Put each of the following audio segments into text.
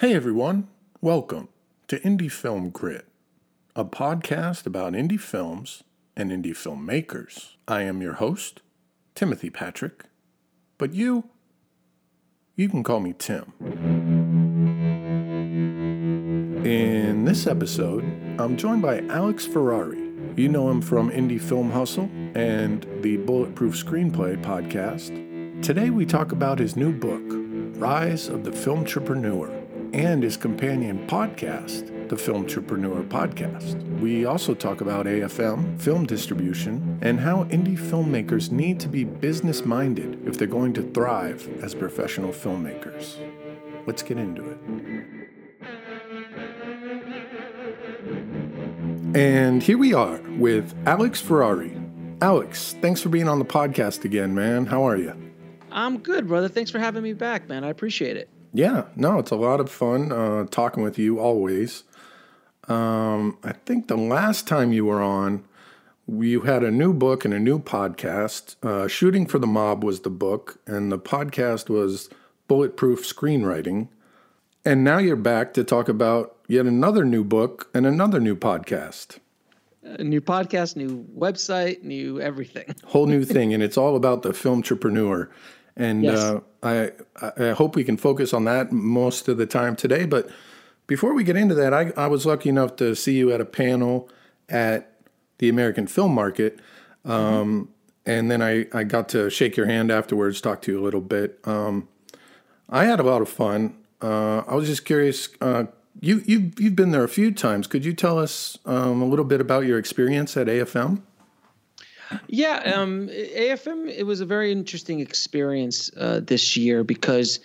Hey everyone, welcome to Indie Film Grit, a podcast about indie films and indie filmmakers. I am your host, Timothy Patrick, but you, you can call me Tim. In this episode, I'm joined by Alex Ferrari. You know him from Indie Film Hustle and the Bulletproof Screenplay podcast. Today we talk about his new book, Rise of the Film Entrepreneur and his companion podcast, the Film Entrepreneur Podcast. We also talk about AFM, film distribution, and how indie filmmakers need to be business minded if they're going to thrive as professional filmmakers. Let's get into it. And here we are with Alex Ferrari. Alex, thanks for being on the podcast again, man. How are you? I'm good, brother. Thanks for having me back, man. I appreciate it. Yeah, no, it's a lot of fun uh, talking with you always. Um, I think the last time you were on, you had a new book and a new podcast. Uh, Shooting for the Mob was the book, and the podcast was Bulletproof Screenwriting. And now you're back to talk about yet another new book and another new podcast. A new podcast, new website, new everything. Whole new thing, and it's all about the film entrepreneur. And yes. uh, I, I hope we can focus on that most of the time today. But before we get into that, I, I was lucky enough to see you at a panel at the American Film Market. Um, mm-hmm. And then I, I got to shake your hand afterwards, talk to you a little bit. Um, I had a lot of fun. Uh, I was just curious. Uh, you you you've been there a few times. Could you tell us um, a little bit about your experience at AFM? Yeah, um, AFM. It was a very interesting experience uh, this year because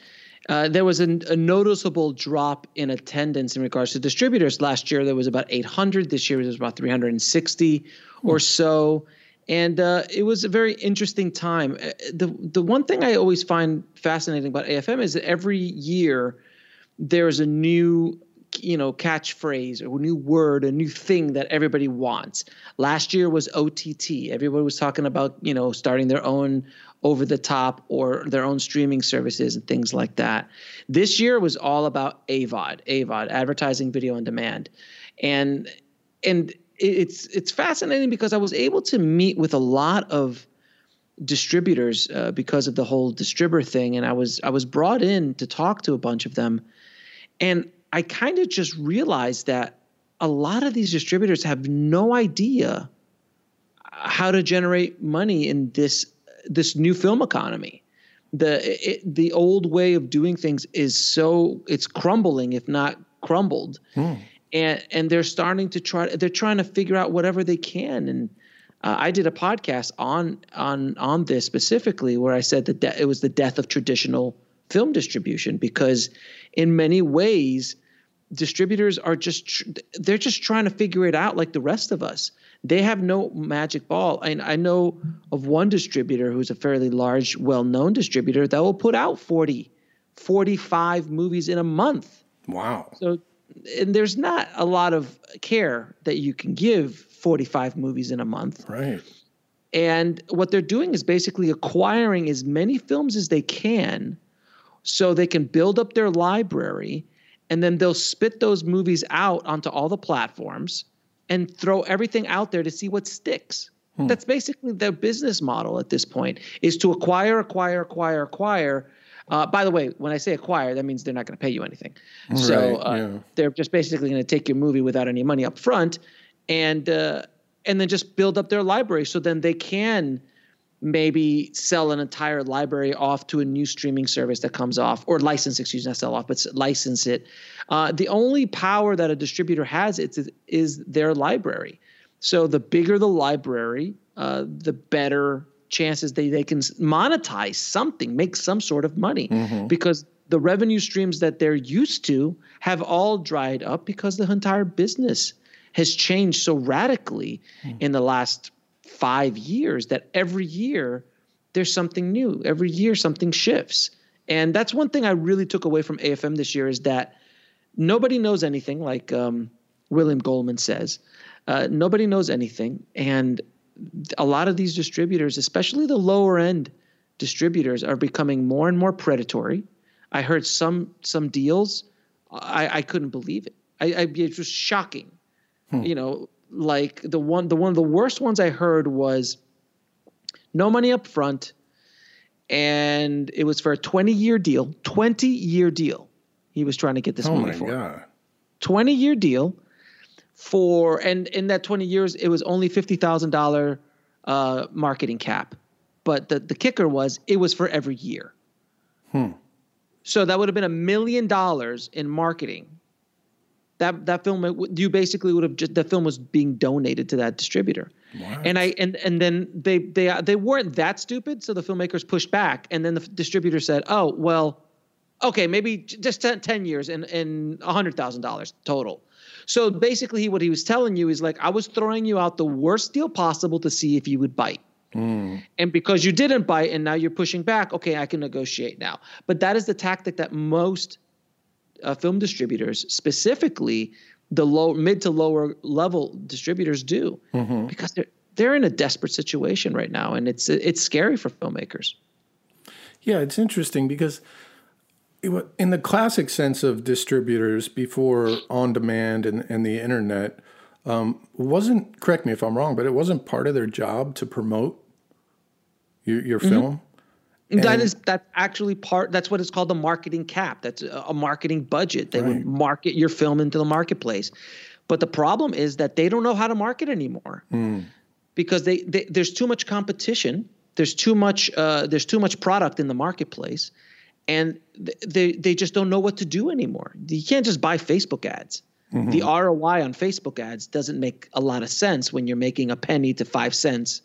uh, there was a, a, noticeable drop in attendance in regards to distributors. Last year there was about 800. This year there was about 360 hmm. or so, and uh, it was a very interesting time. Uh, the the one thing I always find fascinating about AFM is that every year there's a new you know catchphrase or a new word a new thing that everybody wants. Last year was ott everybody was talking about you know starting their own over the top or their own streaming services and things like that. This year was all about avod avod advertising video on demand. And and it's it's fascinating because i was able to meet with a lot of distributors uh, because of the whole distributor thing. And i was i was brought in to talk to a bunch of them. And I kind of just realized that a lot of these distributors have no idea how to generate money in this this new film economy. The it, the old way of doing things is so it's crumbling, if not crumbled, hmm. and and they're starting to try. They're trying to figure out whatever they can. And uh, I did a podcast on on on this specifically, where I said that de- it was the death of traditional film distribution because in many ways distributors are just they're just trying to figure it out like the rest of us. They have no magic ball. And i know of one distributor who's a fairly large well-known distributor that will put out 40 45 movies in a month. Wow. So and there's not a lot of care that you can give 45 movies in a month. Right. And what they're doing is basically acquiring as many films as they can so they can build up their library and then they'll spit those movies out onto all the platforms and throw everything out there to see what sticks. Hmm. That's basically their business model at this point is to acquire, acquire, acquire, acquire. Uh, by the way, when I say acquire, that means they're not going to pay you anything. Right, so uh, yeah. they're just basically going to take your movie without any money up front, and uh, and then just build up their library. So then they can maybe sell an entire library off to a new streaming service that comes off or license excuse me not sell off but license it uh, the only power that a distributor has is, is their library so the bigger the library uh, the better chances they, they can monetize something make some sort of money mm-hmm. because the revenue streams that they're used to have all dried up because the entire business has changed so radically mm. in the last five years that every year there's something new. Every year something shifts. And that's one thing I really took away from AFM this year is that nobody knows anything, like um, William Goldman says. Uh, nobody knows anything. And a lot of these distributors, especially the lower end distributors, are becoming more and more predatory. I heard some some deals I, I couldn't believe it. I, I it was shocking. Hmm. You know, like the one the one of the worst ones I heard was no money up front, and it was for a 20 year deal. 20 year deal. He was trying to get this oh movie for. God. 20 year deal for and in that 20 years it was only $50,000 uh, marketing cap. But the the kicker was it was for every year. Hmm. So that would have been a million dollars in marketing. That that film you basically would have just the film was being donated to that distributor. And I and and then they they they weren't that stupid, so the filmmakers pushed back, and then the distributor said, "Oh well, okay, maybe just 10, 10 years and and hundred thousand dollars total." So basically, what he was telling you is like, I was throwing you out the worst deal possible to see if you would bite. Mm. And because you didn't bite and now you're pushing back, okay, I can negotiate now. But that is the tactic that most uh, film distributors, specifically the low, mid to lower level distributors, do mm-hmm. because they're they're in a desperate situation right now, and it's it's scary for filmmakers. Yeah, it's interesting because in the classic sense of distributors before on demand and, and the internet, um, wasn't correct me if I'm wrong, but it wasn't part of their job to promote your, your mm-hmm. film. And that is that's actually part. That's what is called the marketing cap. That's a, a marketing budget. They right. would market your film into the marketplace, but the problem is that they don't know how to market anymore mm. because they, they, there's too much competition. There's too much. Uh, there's too much product in the marketplace, and they they just don't know what to do anymore. You can't just buy Facebook ads. Mm-hmm. The ROI on Facebook ads doesn't make a lot of sense when you're making a penny to five cents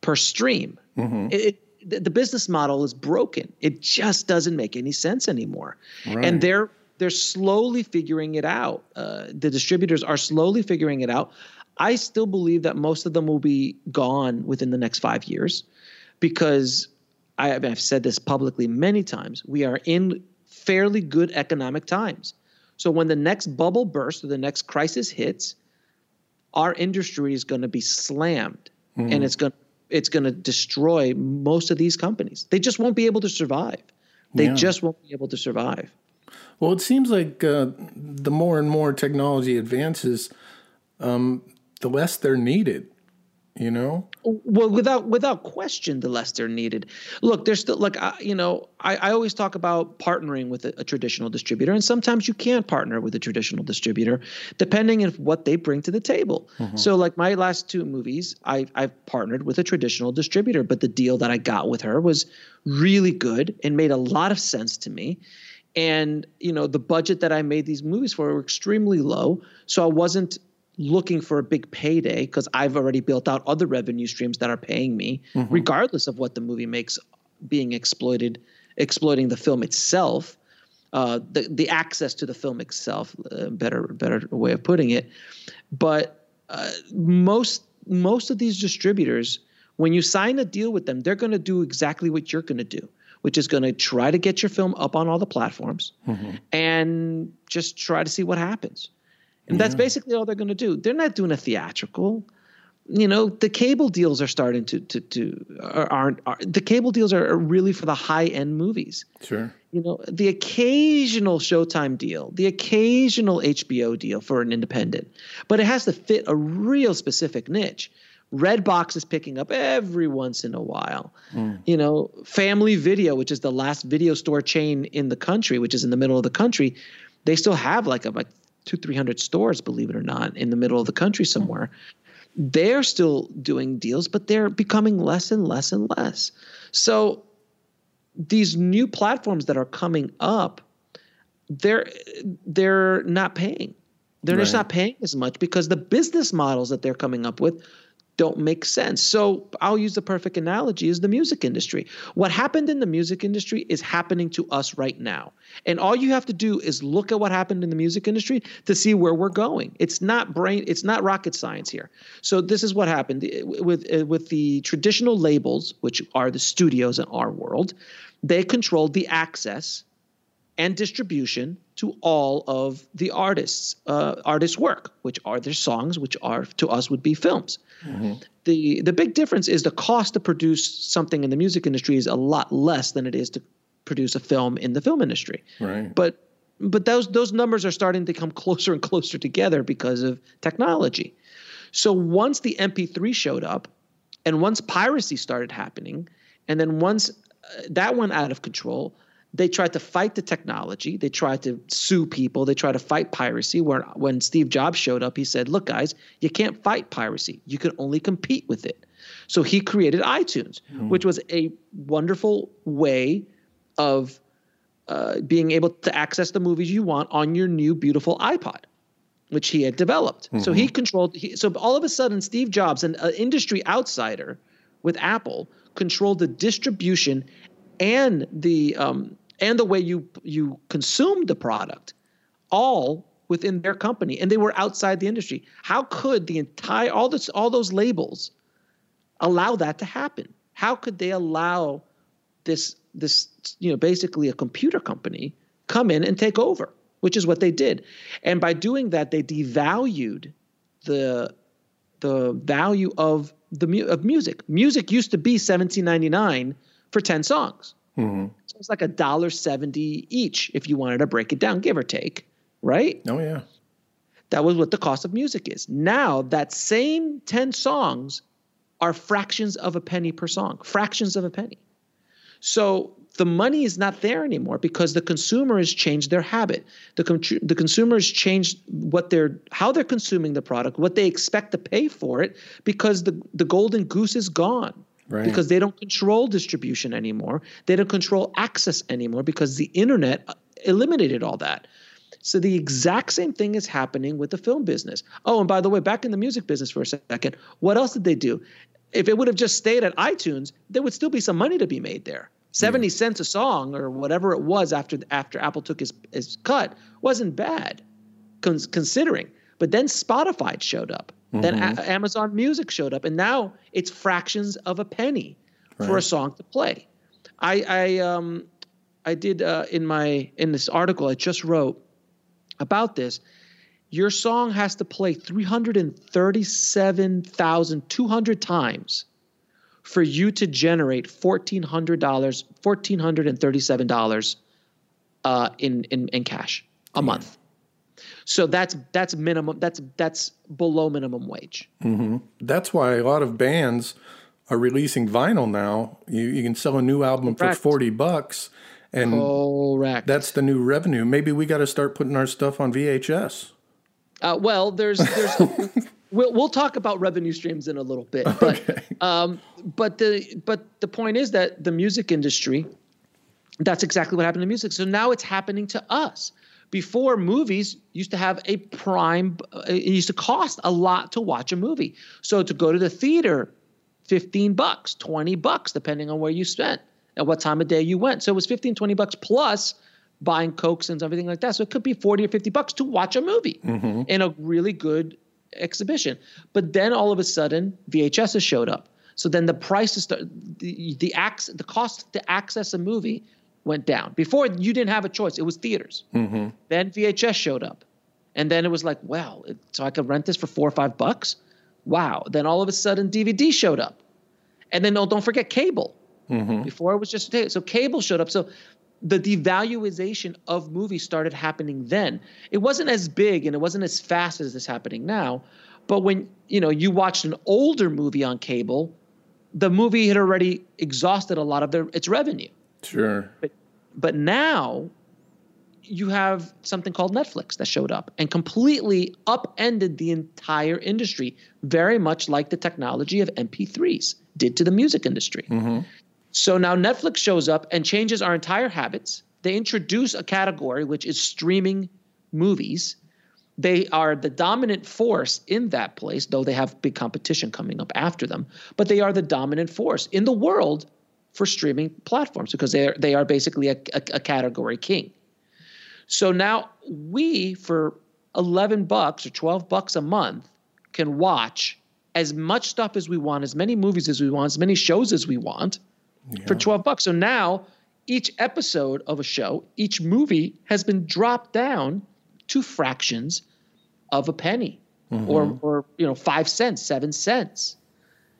per stream. Mm-hmm. It, it, the business model is broken. It just doesn't make any sense anymore. Right. And they're they're slowly figuring it out. Uh, the distributors are slowly figuring it out. I still believe that most of them will be gone within the next five years, because I, have said this publicly many times. We are in fairly good economic times. So when the next bubble bursts or the next crisis hits, our industry is going to be slammed, mm-hmm. and it's going it's going to destroy most of these companies. They just won't be able to survive. They yeah. just won't be able to survive. Well, it seems like uh, the more and more technology advances, um, the less they're needed you know? Well without without question the less they're needed. Look there's still like I, you know I, I always talk about partnering with a, a, traditional distributor and sometimes you can't partner with a traditional distributor depending on what they bring to the table. Mm-hmm. so like my last two movies I, i've partnered with a traditional distributor but the deal that i got with her was really good and made a lot of sense to me. And you know the budget that i made these movies for were extremely low so i wasn't looking for a big payday because I've already built out other revenue streams that are paying me, mm-hmm. regardless of what the movie makes being exploited, exploiting the film itself, uh, the the access to the film itself, uh, better better way of putting it. But uh, most most of these distributors, when you sign a deal with them, they're going to do exactly what you're going to do. Which is going to try to get your film up on all the platforms mm-hmm. and just try to see what happens. And yeah. that's basically all they're going to do. They're not doing a theatrical. You know, the cable deals are starting to to to aren't are, the cable deals are really for the high end movies. Sure. You know, the occasional Showtime deal, the occasional HBO deal for an independent, but it has to fit a real specific niche. Redbox is picking up every once in a while. Mm. You know, Family Video, which is the last video store chain in the country, which is in the middle of the country, they still have like a like two, three hundred stores, believe it or not, in the middle of the country somewhere. They're still doing deals, but they're becoming less and less and less. So these new platforms that are coming up, they're they're not paying. They're right. just not paying as much because the business models that they're coming up with don't make sense. So I'll use the perfect analogy is the music industry. What happened in the music industry is happening to us right now. And all you have to do is look at what happened in the music industry to see where we're going. It's not brain it's not rocket science here. So this is what happened with uh, with the traditional labels which are the studios in our world. They controlled the access and distribution to all of the artists uh, artists work which are their songs which are to us would be films mm-hmm. the the big difference is the cost to produce something in the music industry is a lot less than it is to produce a film in the film industry right but but those those numbers are starting to come closer and closer together because of technology. So once the MP3 showed up, and once piracy started happening, and then once uh, that went out of control, they tried to fight the technology. They tried to sue people. They tried to fight piracy. Where when Steve Jobs showed up, he said, "Look, guys, you can't fight piracy. You can only compete with it." So he created iTunes, mm-hmm. which was a wonderful way of uh, being able to access the movies you want on your new beautiful iPod, which he had developed. Mm-hmm. So he mm-hmm. controlled. He, so all of a sudden, Steve Jobs, an industry outsider with Apple, controlled the distribution and the um, and the way you you consumed the product, all within their company, and they were outside the industry. How could the entire all this all those labels allow that to happen? How could they allow this this you know basically a computer company come in and take over, which is what they did. And by doing that, they devalued the the value of the of music. Music used to be 17.99 for 10 songs. Mm-hmm. It's like a dollar 70 each if you wanted to break it down, give or take, right? Oh yeah. That was what the cost of music is. Now that same 10 songs are fractions of a penny per song, fractions of a penny. So the money is not there anymore because the consumer has changed their habit. The, con- the consumer has changed what they're how they're consuming the product, what they expect to pay for it, because the, the golden goose is gone. Right. Because they don't control distribution anymore. They don't control access anymore because the internet uh, eliminated all that. So the exact same thing is happening with the film business. Oh, and by the way, back in the music business for a second, what else did they do? if it would have just stayed at iTunes, there would still be some money to be made there. 70 yeah. cents a song or whatever it was after after Apple took his, his cut wasn't bad cons- considering. But then Spotify showed up. Mm-hmm. Then a- Amazon Music showed up and now it's fractions of a penny right. for a song to play. I I um I did uh, in my in this article I just wrote about this your song has to play 337,200 times for you to generate $1,400, $1,437 uh, in, in, in cash a yeah. month. So that's that's minimum. That's that's below minimum wage. Mm-hmm. That's why a lot of bands are releasing vinyl now. You you can sell a new album Correct. for forty bucks, and Correct. that's the new revenue. Maybe we got to start putting our stuff on VHS. Uh, well, there's there's we'll we'll talk about revenue streams in a little bit, but okay. um, but the but the point is that the music industry, that's exactly what happened to music. So now it's happening to us. Before movies used to have a prime, uh, it used to cost a lot to watch a movie. So to go to the theater, fifteen bucks, twenty bucks, depending on where you spent and what time of day you went. So it was 15, 20 bucks plus buying cokes and everything like that. So it could be 40 or 50 bucks to watch a movie mm-hmm. in a really good exhibition. But then all of a sudden, VHS has showed up. So then the price is the the the, the cost to access a movie went down. Before you didn't have a choice; it was theaters. Mm-hmm. Then VHS showed up, and then it was like, well, so I could rent this for four or five bucks. Wow! Then all of a sudden, DVD showed up, and then oh, don't forget cable. Mm-hmm. Before it was just so cable showed up. So the devaluation of movies started happening then. It wasn't as big and it wasn't as fast as it's happening now. But when you know you watched an older movie on cable, the movie had already exhausted a lot of their its revenue. Sure. But but now you have something called Netflix that showed up and completely upended the entire industry, very much like the technology of MP3s did to the music industry. Mm-hmm. So now Netflix shows up and changes our entire habits. They introduce a category which is streaming movies. They are the dominant force in that place, though they have big competition coming up after them. But they are the dominant force in the world for streaming platforms because they are, they are basically a, a, a category king. So now we, for 11 bucks or 12 bucks a month, can watch as much stuff as we want, as many movies as we want, as many shows as we want yeah. for 12 bucks. So now each episode of a show, each movie has been dropped down to fractions of a penny mm-hmm. or, or, you know, five cents, seven cents,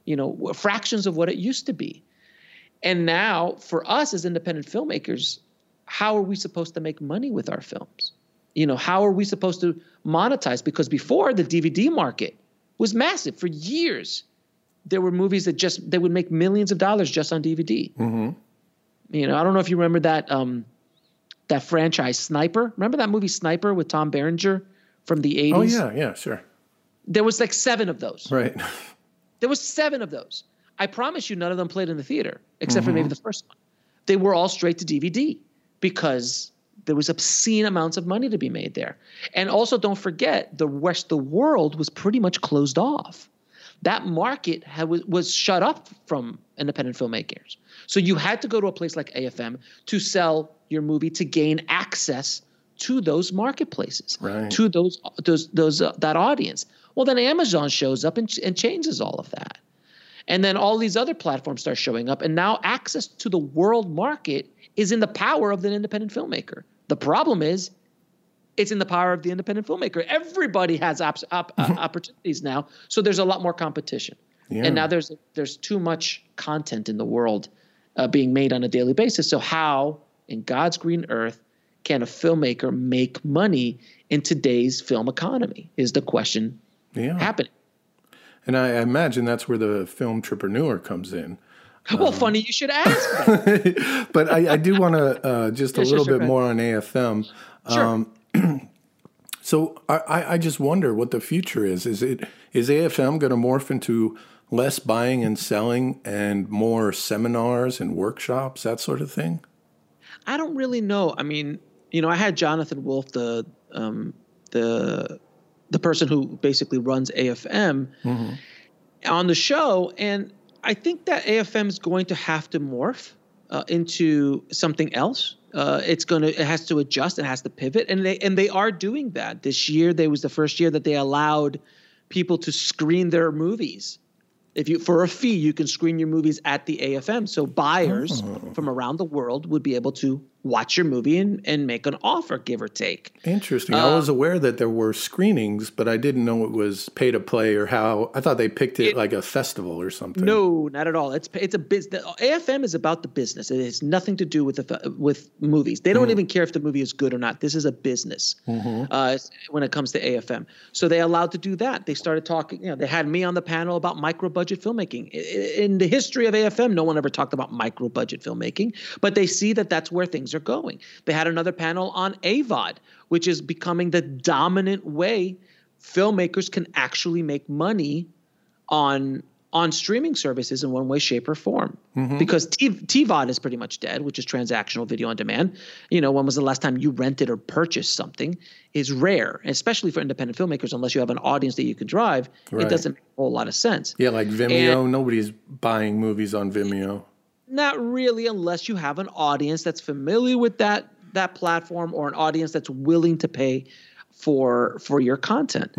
you know, fractions of what it used to be. And now for us as independent filmmakers, how are we supposed to make money with our films? You know, how are we supposed to monetize? Because before the DVD market was massive for years. There were movies that just they would make millions of dollars just on DVD. Mm-hmm. You know, I don't know if you remember that um, that franchise Sniper. Remember that movie Sniper with Tom Berenger from the 80s? Oh yeah, yeah, sure. There was like seven of those. Right. There was seven of those. I promise you, none of them played in the theater, except for maybe the first one. They were all straight to DVD because there was obscene amounts of money to be made there. And also, don't forget, the rest of the world was pretty much closed off. That market had, was, was shut up from independent filmmakers. So you had to go to a place like AFM to sell your movie to gain access to those marketplaces, Right. to those those those uh, that audience. Well, then Amazon shows up and, and changes all of that. And then all these other platforms start showing up. And now access to the world market is in the power of the independent filmmaker. The problem is it's in the power of the independent filmmaker. Everybody has op- op- uh, opportunities now. So there's a lot more competition. Yeah. And now there's there's too much content in the world uh, being made on a daily basis. So how in God's green earth can a filmmaker make money in today's film economy is the question Yeah. happening. And I imagine that's where the film entrepreneur comes in. well, funny you should ask. but I, I do want to uh, just a Yeah, sure, little sure, bit go more on AFM. Sure. Um, so I- I, I just wonder what the future is. Is it is AFM going to morph into less buying and selling and more seminars and workshops, that sort of thing? I don't really know. I mean, you know, I had Jonathan Wolf, the um, the the person who basically runs AFM, on the show, and I think that AFM is going to have to morph uh, into something else. Uh, it's going to it has to adjust, it has to pivot, and they and they are doing that this year. They was the first year that they allowed people to screen their movies. If you for a fee, you can screen your movies at the AFM. So buyers from around the world would be able to watch your movie and, and make an offer, give or take. Interesting. Uh, I was aware that there were screenings, but I didn't know it was pay to play or how. I thought they picked it, It- like a festival or something. No, not at all. It's it's a business. AFM is about the business. It has nothing to do with the with movies. They don't even care if the movie is good or not. This is a business uh, when it comes to AFM. So they allowed to do that. They started talking. You know, they had me on the panel about micro budget filmmaking. In the history of AFM, no one ever talked about micro budget filmmaking, but they see that that's where things are going. They had another panel on AVOD, which is becoming the dominant way filmmakers can actually make money on on streaming services in one way, shape, or form. Mm-hmm. Because T- TVOD is pretty much dead, which is transactional video on demand. You know, when was the last time you rented or purchased something? Is rare, especially for independent filmmakers. Unless you have an audience that you can drive, Right. it doesn't make a whole lot of sense. Yeah, like Vimeo. Nobody's buying movies on Vimeo. Not really, unless you have an audience that's familiar with that that platform or an audience that's willing to pay for for your content.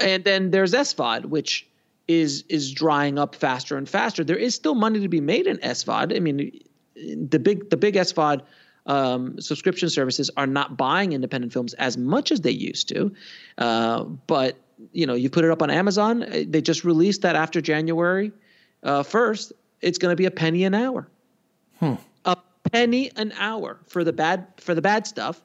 And then there's SVOD, which is is drying up faster and faster. There is still money to be made in SVOD. I mean, the big the big SVOD um, subscription services are not buying independent films as much as they used to, uh, but you know, you put it up on Amazon. uh, They just released that after January uh, first. It's going to be a penny an hour a penny an hour for the bad for the bad stuff.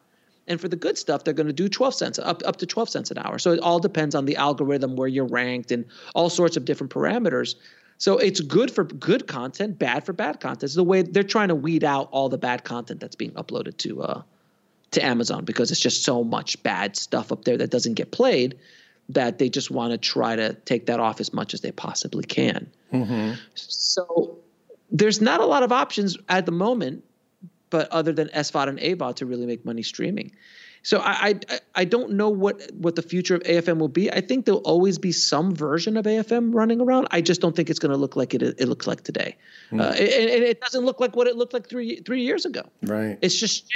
And for the good stuff they're going to do 12 cents up up to 12 cents an hour. So it all depends on the algorithm where you're ranked and all sorts of different parameters. So it's good for good content bad for bad content. It's the way they're trying to weed out all the bad content that's being uploaded to uh to Amazon because it's just so much bad stuff up there that doesn't get played that they just want to try to take that off as much as they possibly can. So there's not a lot of options at the moment, but other than SVOD and AVOD to really make money streaming. So I, I I don't know what what the future of AFM will be. I think there'll always be some version of AFM running around. I just don't think it's going to look like it it looks like today. Uh, and, and it doesn't look like what it looked like three three years ago. Right. It's just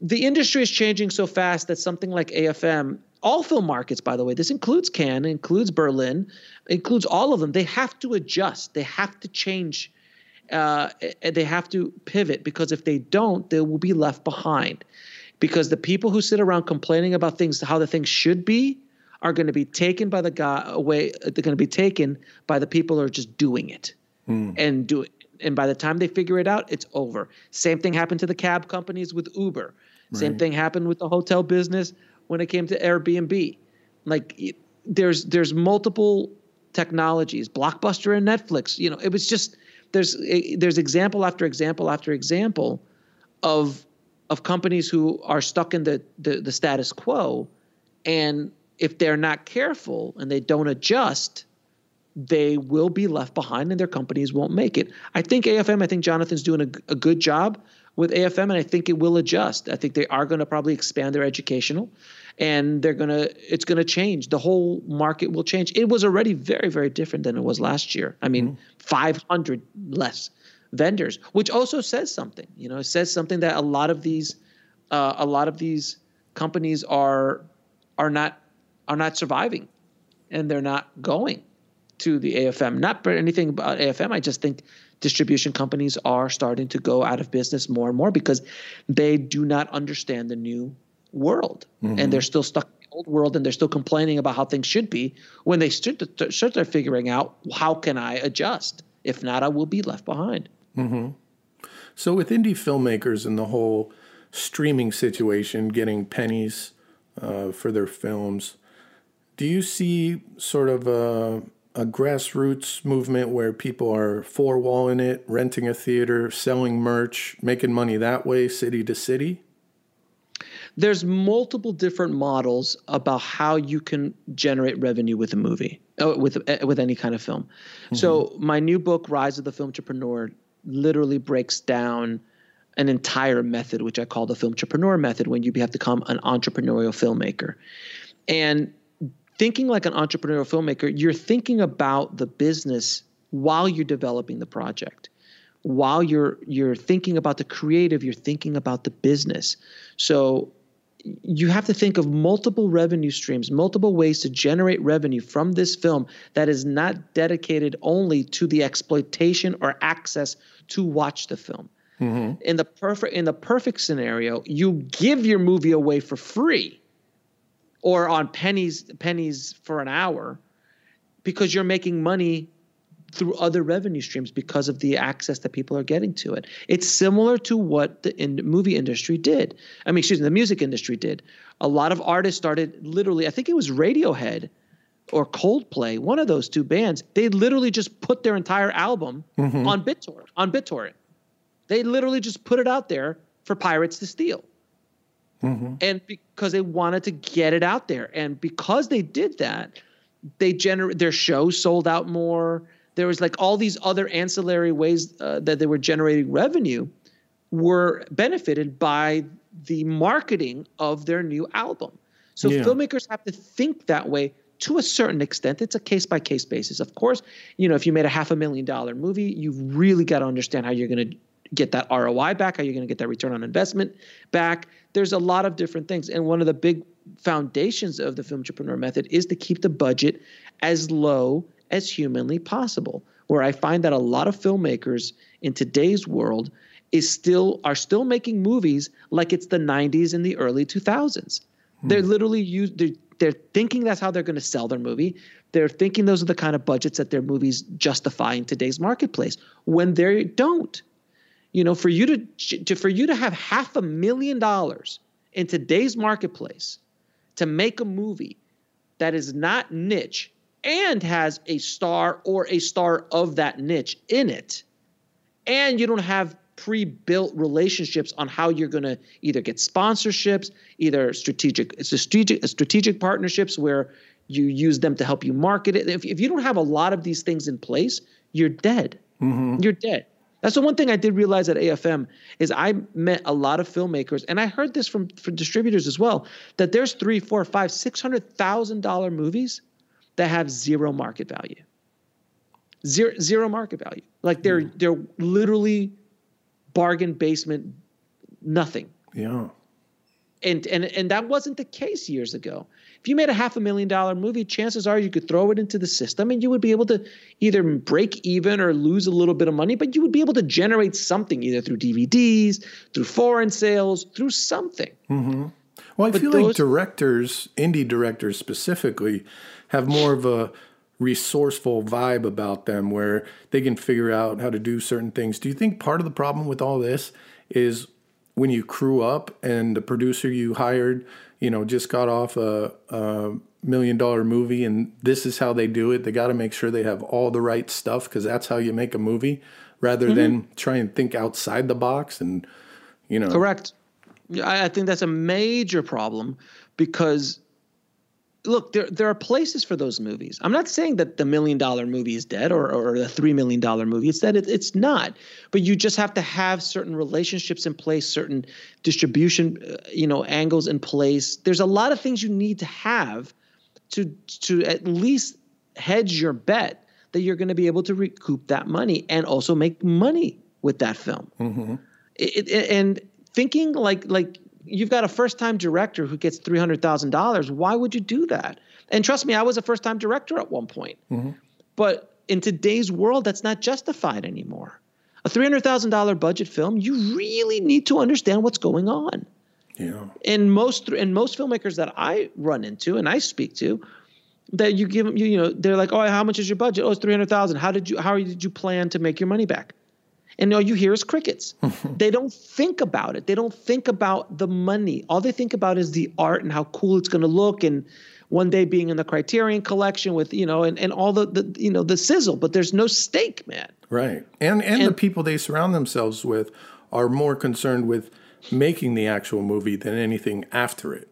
the industry is changing so fast that something like AFM, all film markets, by the way, this includes Cannes, includes Berlin, includes all of them. They have to adjust. They have to change. Uh, they have to pivot because if they don't, they will be left behind. Because the people who sit around complaining about things, how the things should be, are going to be taken by the guy away. They're going to be taken by the people who are just doing it and do it and by the time they figure it out, it's over. Same thing happened to the cab companies with Uber. Same thing happened with the hotel business when it came to Airbnb. Like there's there's multiple technologies, Blockbuster and Netflix. You know, it was just there's eh, there's example after example after example of of companies who are stuck in the, the, the status quo. And if they're not careful and they don't adjust they will be left behind and their companies won't make it. I think afm i think jonathan's doing a, a good job with afm and i think it will adjust. I think they are going to probably expand their educational and they're going to it's going to change the whole market will change it was already very very different than it was last year i mean mm-hmm. 500 less vendors, which also says something. You know, it says something that a lot of these, uh, a lot of these companies are are not are not surviving, and they're not going to the AFM. Not for anything about AFM. I just think distribution companies are starting to go out of business more and more because they do not understand the new world, mm-hmm. and they're still stuck in the old world, and they're still complaining about how things should be when they should start figuring out how can I adjust. If not, I will be left behind. Mm-hmm. So, with indie filmmakers and the whole streaming situation, getting pennies uh, for their films, do you see sort of a, a grassroots movement where people are four walling it, renting a theater, selling merch, making money that way, city to city? There's multiple different models about how you can generate revenue with a movie, uh, with uh, with any kind of film. Mm-hmm. So my new book, Rise of the Film Entrepreneur, literally breaks down an entire method, which I call the film entrepreneur method, when you have to become an entrepreneurial filmmaker. And thinking like an entrepreneurial filmmaker, you're thinking about the business while you're developing the project. While you're you're thinking about the creative, you're thinking about the business. So you have to think of multiple revenue streams, multiple ways to generate revenue from this film that is not dedicated only to the exploitation or access to watch the film. Mm-hmm. In the perfect in the perfect scenario, you give your movie away for free or on pennies pennies for an hour because you're making money through other revenue streams because of the access that people are getting to it. It's similar to what the in movie industry did. I mean, excuse me, the music industry did. A lot of artists started literally, I think it was Radiohead or Coldplay, one of those two bands, they literally just put their entire album mm-hmm. on BitTorrent, on BitTorrent. They literally just put it out there for pirates to steal. Mm-hmm. And because they wanted to get it out there. And because they did that, they generate their show sold out more there was like all these other ancillary ways uh, that they were generating revenue were benefited by the marketing of their new album. So yeah. filmmakers have to think that way to a certain extent. It's a case by case basis. Of course, you know, if you made a half a million dollar movie, you've really got to understand how you're going to get that ROI back, how you're going to get that return on investment back. There's a lot of different things. And one of the big foundations of the film entrepreneur method is to keep the budget as low as humanly possible. Where I find that a lot of filmmakers in today's world is still are still making movies like it's the 90s and the early 2000s. Hmm. They're literally use they're, they're thinking that's how they're going to sell their movie. They're thinking those are the kind of budgets that their movies justify in today's marketplace when they don't. You know, for you to, to for you to have half a million dollars in today's marketplace to make a movie that is not niche and has a star or a star of that niche in it, and you don't have pre-built relationships on how you're going to either get sponsorships, either strategic strategic strategic partnerships where you use them to help you market it. If, if you don't have a lot of these things in place, you're dead. Mm-hmm. You're dead. That's the one thing I did realize at AFM is I met a lot of filmmakers, and I heard this from from distributors as well that there's three, four, five, six hundred thousand dollar movies that have zero market value. Zero zero market value. Like they're mm. they're literally bargain basement nothing. Yeah. And and and that wasn't the case years ago. If you made a half a million dollar movie, chances are you could throw it into the system and you would be able to either break even or lose a little bit of money, but you would be able to generate something either through DVDs, through foreign sales, through something. Mm-hmm. Well, I but feel those, like directors, indie directors specifically, have more of a resourceful vibe about them where they can figure out how to do certain things. Do you think part of the problem with all this is when you crew up and the producer you hired, you know, just got off a, a million dollar movie and this is how they do it? They got to make sure they have all the right stuff because that's how you make a movie rather mm-hmm. than try and think outside the box and, you know. Correct. I think that's a major problem because look, there there are places for those movies. I'm not saying that the million dollar movie is dead or or the three million dollar movie. It's that it, it's not. But you just have to have certain relationships in place, certain distribution, uh, you know, angles in place. There's a lot of things you need to have to to at least hedge your bet that you're going to be able to recoup that money and also make money with that film. Mm-hmm. It, it, and thinking like like you've got a first time director who gets $300,000. Why would you do that? And trust me, I was a first time director at one point. Mm-hmm. But in today's world, that's not justified anymore. A $300,000 budget film, you really need to understand what's going on. Yeah. And most and most filmmakers that I run into and I speak to, that you give them, you, you know, they're like, oh, how much is your budget? Oh, it's three hundred thousand. How did you how did you plan to make your money back? And all you hear is crickets. they don't think about it. They don't think about the money. All they think about is the art and how cool it's going to look and one day being in the Criterion collection with, you know, and, and all the, the you know, the sizzle, but there's no steak, man. Right. And, and, and the people they surround themselves with are more concerned with making the actual movie than anything after it.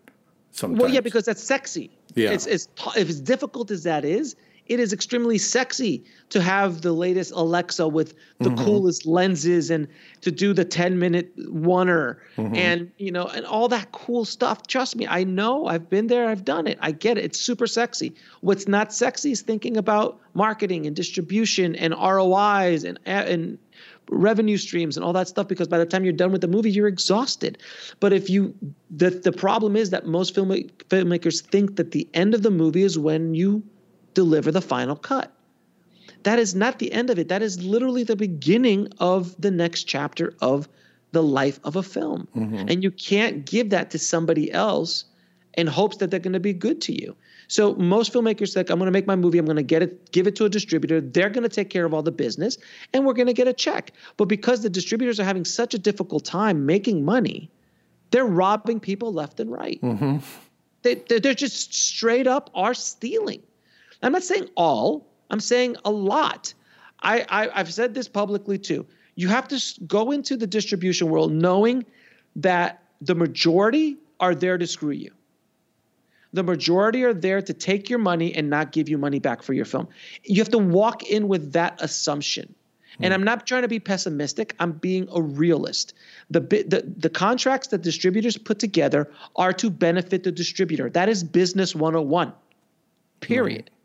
Sometimes. Well, yeah, because that's sexy. Yeah. It's, it's, if as difficult as that is, it is extremely sexy to have the latest Alexa with the mm-hmm. coolest lenses and to do the 10 minute oner. Mm-hmm. and you know and all that cool stuff. Trust me i know. I've been there. I've done it. I get it. It's super sexy. What's not sexy is thinking about marketing and distribution and rois and and revenue streams and all that stuff because by the time you're done with the movie you're exhausted. But if you the the problem is that most film, filmmakers think that the end of the movie is when you deliver the final cut. That is not the end of it. That is literally the beginning of the next chapter of the life of a film. Mm-hmm. And you can't give that to somebody else in hopes that they're going to be good to you. So most filmmakers think I'm going to make my movie. I'm going to get it, give it to a distributor. They're going to take care of all the business, and we're going to get a check. But because the distributors are having such a difficult time making money, they're robbing people left and right. Mm-hmm. They, they're just straight up are stealing. I'm not saying all, I'm saying a lot. I, I, I've said this publicly too. You have to go into the distribution world knowing that the majority are there to screw you. The majority are there to take your money and not give you money back for your film. You have to walk in with that assumption. And hmm. I'm not trying to be pessimistic. I'm being a realist. The, the the contracts that distributors put together are to benefit the distributor. That is business 101. Period hmm.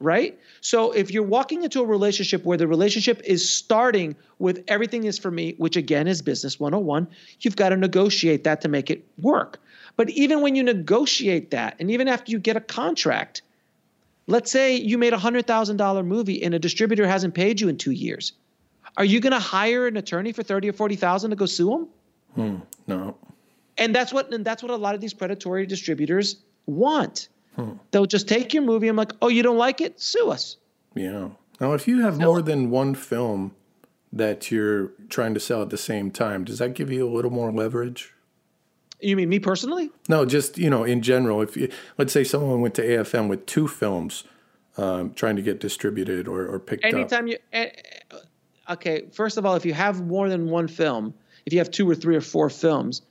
Right? So if you're walking into a relationship where the relationship is starting with everything is for me, which again is business 101, you've got to negotiate that to make it work. But even when you negotiate that, and even after you get a contract, let's say you made a $100,000 movie and a distributor hasn't paid you in two years. Are you going to hire an attorney for 30 or 40,000 to go sue them? Hmm, no. And that's what and that's what a lot of these predatory distributors want. Hmm. They'll just take your movie. I'm like, oh, you don't like it? Sue us. Yeah. Now, if you have more than one film that you're trying to sell at the same time, does that give you a little more leverage? You mean me personally? No, just you know, in general. If you, let's say someone went to AFM with two films, um, trying to get distributed or, or picked Anytime up. Anytime you, okay. First of all, if you have more than one film, if you have two or three or four films,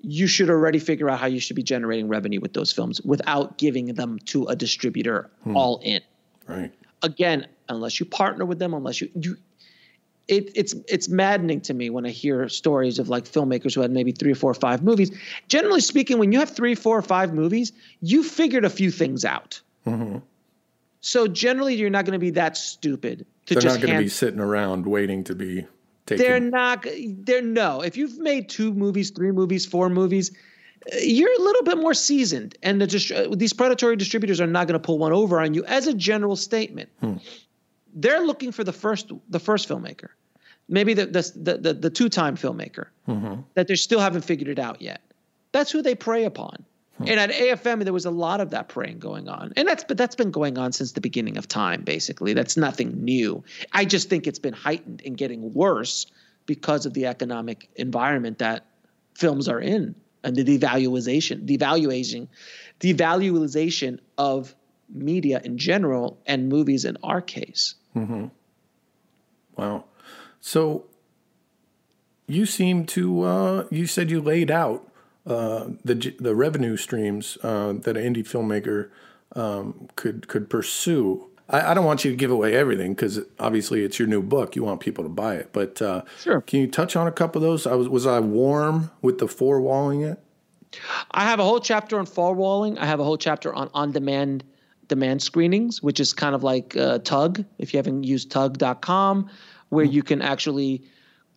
you should already figure out how you should be generating revenue with those films without giving them to a distributor hmm. all in. Right. Again, unless you partner with them, unless you you it, it's it's maddening to me when I hear stories of like filmmakers who had maybe three or four or five movies. Generally speaking, when you have three, four, or five movies, you figured a few things out. Mm-hmm. So generally, you're not going to be that stupid to They're just not going to be sitting around waiting to be Taking. They're not. They're no. If you've made two movies, three movies, four movies, you're a little bit more seasoned, and the dist- these predatory distributors are not going to pull one over on you. As a general statement, hmm. they're looking for the first the first filmmaker, maybe the the the, the two time filmmaker mm-hmm. that they still haven't figured it out yet. That's who they prey upon. And at AFM, there was a lot of that preying going on, and that's but that's been going on since the beginning of time. Basically, that's nothing new. I just think it's been heightened and getting worse because of the economic environment that films are in and the devaluation, devaluation, devaluation of media in general and movies in our case. Mm-hmm. Wow. So you seem to uh, you said you laid out uh, the the revenue streams uh, that an indie filmmaker um, could could pursue. I, I, don't want you to give away everything because obviously it's your new book. You want people to buy it, but uh, sure. Can you touch on a couple of those? I was was I warm with the four walling it? I have a whole chapter on four walling. I have a whole chapter on on demand demand screenings, which is kind of like uh, Tugg. If you haven't used Tugg.com, where mm-hmm. you can actually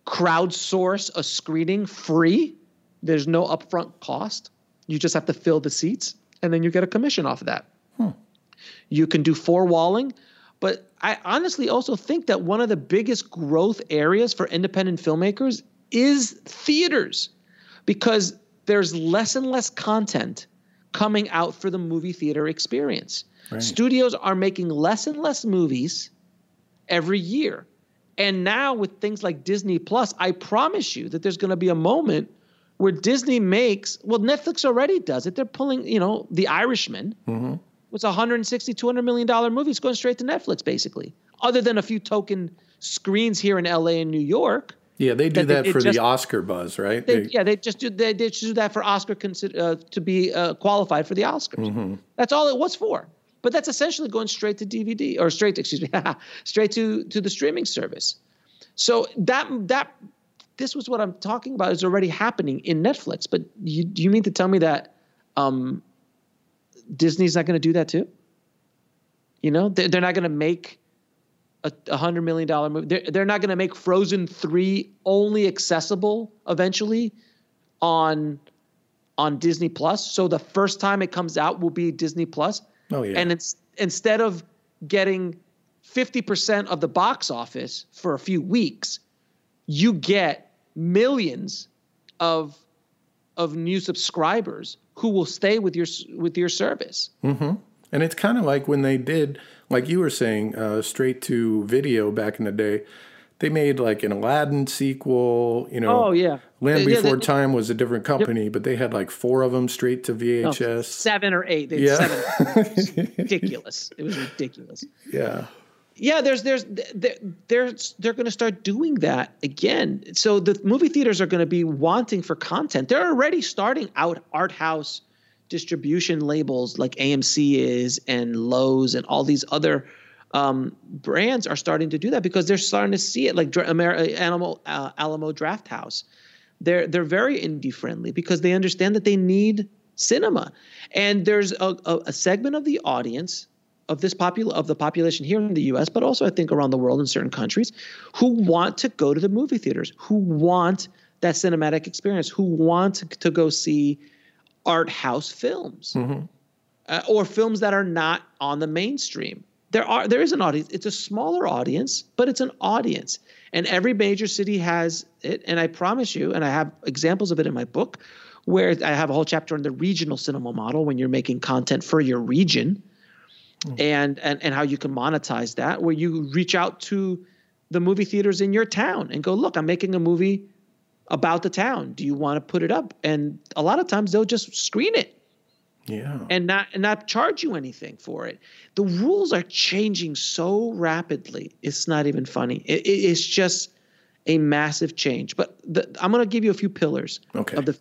crowdsource a screening free there's no upfront cost. You just have to fill the seats, and then you get a commission off of that. Hmm. You can do four walling, but I honestly also think that one of the biggest growth areas for independent filmmakers is theaters because there's less and less content coming out for the movie theater experience. Right. Studios are making less and less movies every year. And now with things like Disney Plus, I promise you that there's going to be a moment where Disney makes, well, Netflix already does it. They're pulling, you know, The Irishman. Mm-hmm. It's a 160, 200 million dollar movie. It's going straight to Netflix, basically. Other than a few token screens here in LA and New York. Yeah, they do that, that for just, the Oscar buzz, right? They, they, yeah, they just do they, they just do that for Oscar uh, to be uh, qualified for the Oscars. Mm-hmm. That's all it was for. But that's essentially going straight to DVD or straight, to, excuse me, straight to to the streaming service. So that that this was what I'm talking about is already happening in Netflix. But you, do you mean to tell me that um, Disney's not going to do that too? You know, they're, they're not going to make a hundred million dollar movie. They're, they're not going to make Frozen three only accessible eventually on on Disney Plus. So the first time it comes out will be Disney Plus. Oh yeah. And it's instead of getting fifty percent of the box office for a few weeks, you get millions of of new subscribers who will stay with your with your service. Mm-hmm. And it's kind of like when they did, like you were saying, uh, straight to video back in the day. They made like an Aladdin sequel. You know, oh yeah, Land yeah, Before they, Time was a different company, yep. but they had like four of them straight to VHS. No, seven or eight. They yeah, seven. ridiculous. It was ridiculous. Yeah yeah there's there's they're they're, they're going to start doing that again. So the movie theaters are going to be wanting for content. They're already starting out art house distribution labels like amc is and Loews and all these other um, brands are starting to do that because they're starting to see it like Amer- Animal, uh, alamo drafthouse they're they're very indie friendly because they understand that they need cinema. And there's a, a, a segment of the audience of this popul- of the population here in the US, but also I think around the world in certain countries, who want to go to the movie theaters, who want that cinematic experience, who want to, go see art house films mm-hmm. uh, or films that are not on the mainstream. There are there is an audience. It's a smaller audience, but it's an audience, and every major city has it. And I promise you, and I have examples of it in my book, where I have a whole chapter on the regional cinema model when you're making content for your region mm. and, and and how you can monetize that where you reach out to the movie theaters in your town and go look i'm making a movie about the town. Do you want to put it up? And a lot of times they'll just screen it. Yeah. And not and not charge you anything for it. The rules are changing so rapidly it's not even funny. It, it, it's just a massive change. But the, i'm going to give you a few pillars okay. of the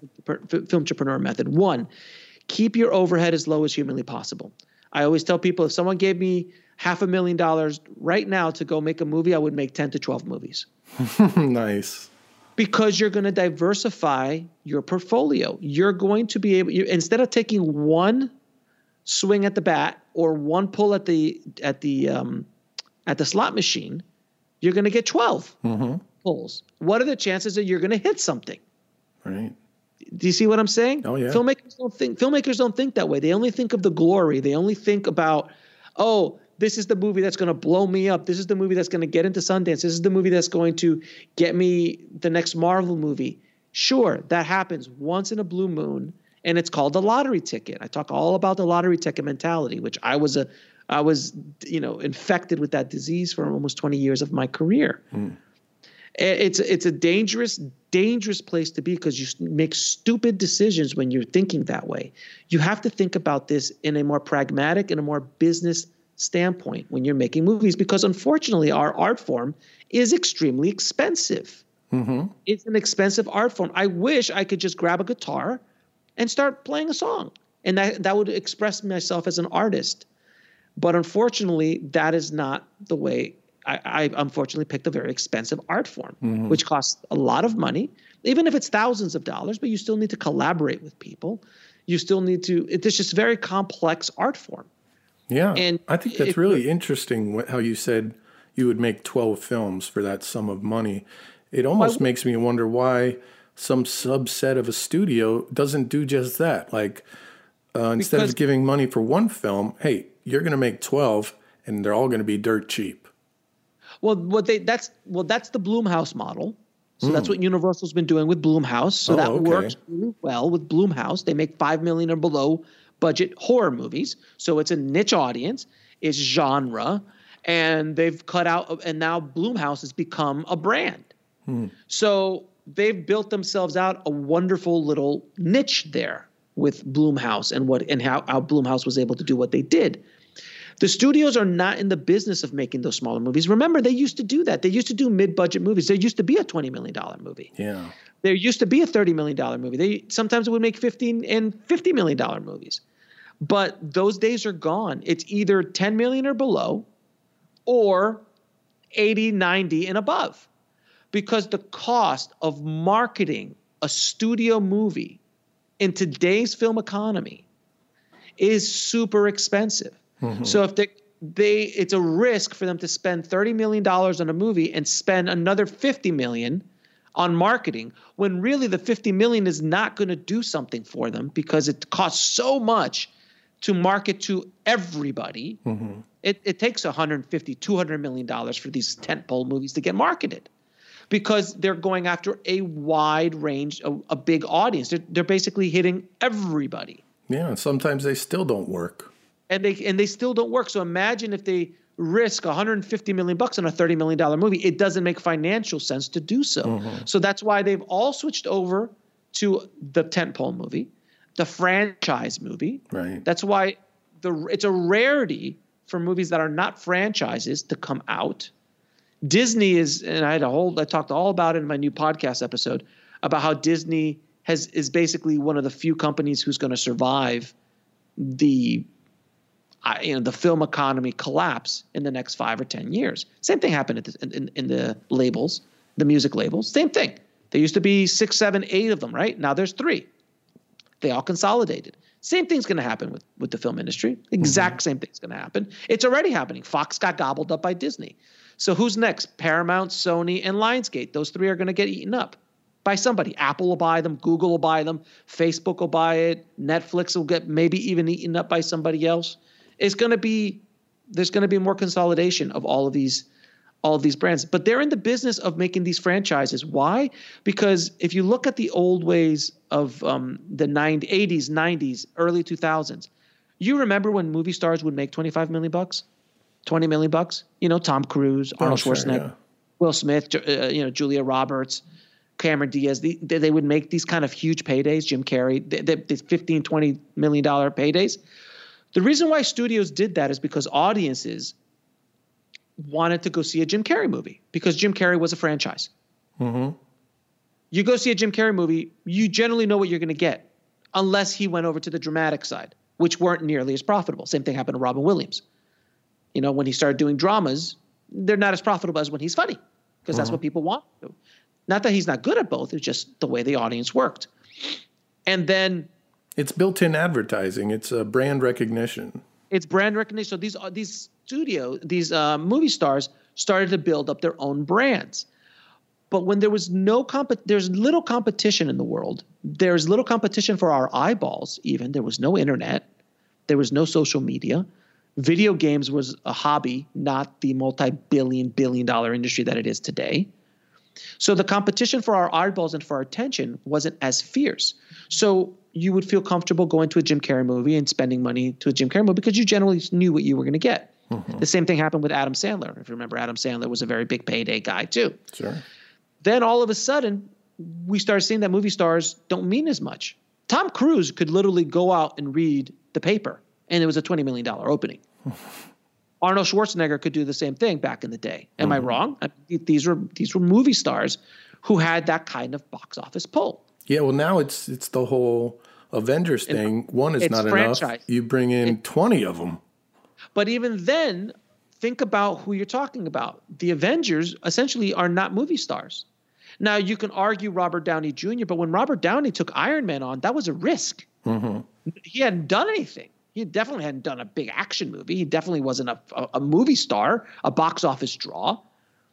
film entrepreneur method. One keep your overhead as low as humanly possible I always tell people if someone gave me half a million dollars right now to go make a movie, I would make 10 to 12 movies. nice. Because you're going to diversify your portfolio. You're going to be able you, instead of taking one swing at the bat or one pull at the at the um, at the slot machine, you're going to get 12 mm-hmm. pulls. What are the chances that you're going to hit something? Right. Do you see what I'm saying? Oh yeah. Filmmakers don't think filmmakers don't think that way. They only think of the glory. They only think about, oh, this is the movie that's going to blow me up. This is the movie that's going to get into Sundance. This is the movie that's going to get me the next Marvel movie. Sure, that happens once in a blue moon, and it's called the lottery ticket. I talk all about the lottery ticket mentality, which I was a I was you know infected with that disease for almost 20 years of my career. Mm. It's it's a dangerous dangerous place to be because you make stupid decisions when you're thinking that way. You have to think about this in a more pragmatic and a more business standpoint when you're making movies because unfortunately our art form is extremely expensive. Mm-hmm. It's an expensive art form. I wish I could just grab a guitar and start playing a song, and that that would express myself as an artist. But unfortunately, that is not the way. I, I unfortunately picked a very expensive art form, mm-hmm. which costs a lot of money, even if it's thousands of dollars. But you still need to collaborate with people. You still need to. It's just a very complex art form. Yeah, and I think that's it, really interesting. How you said you would make twelve films for that sum of money. It almost makes me wonder why some subset of a studio doesn't do just that. Like uh, instead because, of giving money for one film, hey, you're going to make twelve, and they're all going to be dirt cheap. Well, what they that's well that's the Blumhouse model. So mm. that's hmm. what Universal's been doing with Blumhouse. So oh, that okay. works really well with Blumhouse. They make five million or below budget horror movies. So it's a niche audience, it's genre, and they've cut out and now Blumhouse has become a brand. Hmm. So they've built themselves out a wonderful little niche there with Blumhouse and what and how, how Blumhouse was able to do what they did. The studios are not in the business of making those smaller movies. Remember, they used to do that. They used to do mid-budget movies. There used to be a $20 million movie. Yeah. There used to be a $30 million movie. They sometimes it would make 15 and $50 million movies. But those days are gone. It's either 10 million or below or 80, 90 and above because the cost of marketing a studio movie in today's film economy is super expensive. Mm-hmm. So if they they it's a risk for them to spend 30 million dollars on a movie and spend another 50 million on marketing when really the 50 million is not going to do something for them because it costs so much to market to everybody. Mm-hmm. It, it takes 150 200 million dollars for these tentpole movies to get marketed because they're going after a wide range, a, a big audience. They're, they're basically hitting everybody. Yeah, and sometimes they still don't work. And they and they still don't work. So imagine if they risk 150 million bucks on a 30 million dollar movie. It doesn't make financial sense to do so. Mm-hmm. So that's why they've all switched over to the tentpole movie, the franchise movie. Right. That's why the it's a rarity for movies that are not franchises to come out. Disney is, and I had a whole, I talked all about it in my new podcast episode about how Disney has is basically one of the few companies who's going to survive the, you know, the film economy collapse in the next five or ten years. Same thing happened in, in, in the labels, the music labels. Same thing. There used to be six, seven, eight of them, right? Now there's three. They all consolidated. Same thing's going to happen with, with the film industry. Exact mm-hmm. same thing's going to happen. It's already happening. Fox got gobbled up by Disney. So who's next? Paramount, Sony, and Lionsgate. Those three are going to get eaten up by somebody. Apple will buy them, Google will buy them, Facebook will buy it, Netflix will get maybe even eaten up by somebody else. It's going to be there's going to be more consolidation of all of these all of these brands. But they're in the business of making these franchises. Why? Because if you look at the old ways of um, the 90s, 80s, 90s, early 2000s, you remember when movie stars would make 25 million bucks? 20 million bucks. You know, Tom Cruise, oh, Arnold Schwarzenegger, sure, yeah. Will Smith, uh, you know, Julia Roberts, Cameron Diaz. The, they, they, would make these kind of huge paydays. Jim Carrey, the 15, 20 million dollar paydays. The reason why studios did that is because audiences wanted to go see a Jim Carrey movie because Jim Carrey was a franchise. Mm-hmm. You go see a Jim Carrey movie, you generally know what you're going to get, unless he went over to the dramatic side, which weren't nearly as profitable. Same thing happened to Robin Williams. You know, when he started doing dramas, they're not as profitable as when he's funny because that's mm-hmm. what people want. Not that he's not good at both, it's just the way the audience worked. And then it's built-in advertising. It's a brand recognition. It's brand recognition. So these uh, these studio, these uh, movie stars started to build up their own brands. But when there was no comp, there's little competition in the world. There's little competition for our eyeballs. Even there was no internet, there was no social media video games was a hobby, not the multi-billion billion dollar industry that it is today. So the competition for our eyeballs and for our attention wasn't as fierce. So you would feel comfortable going to a Jim Carrey movie and spending money to a Jim Carrey movie because you generally knew what you were going to get. Mm-hmm. The same thing happened with Adam Sandler. If you remember, Adam Sandler was a very big payday guy too. Sure. Then all of a sudden, we started seeing that movie stars don't mean as much. Tom Cruise could literally go out and read the paper, and it was a $20 million opening. Arnold Schwarzenegger could do the same thing back in the day. Am I mm-hmm. wrong? I- These were these were movie stars who had that kind of box office pull. Yeah, well, now it's it's the whole Avengers thing. One is not franchise. enough. You bring in twenty of them. But even then, think about who you're talking about. The Avengers essentially are not movie stars. Now you can argue Robert Downey Jr., but when Robert Downey took Iron Man on, that was a risk. Mm-hmm. He hadn't done anything. He definitely hadn't done a big action movie. He definitely wasn't a, a, a movie star, a box office draw.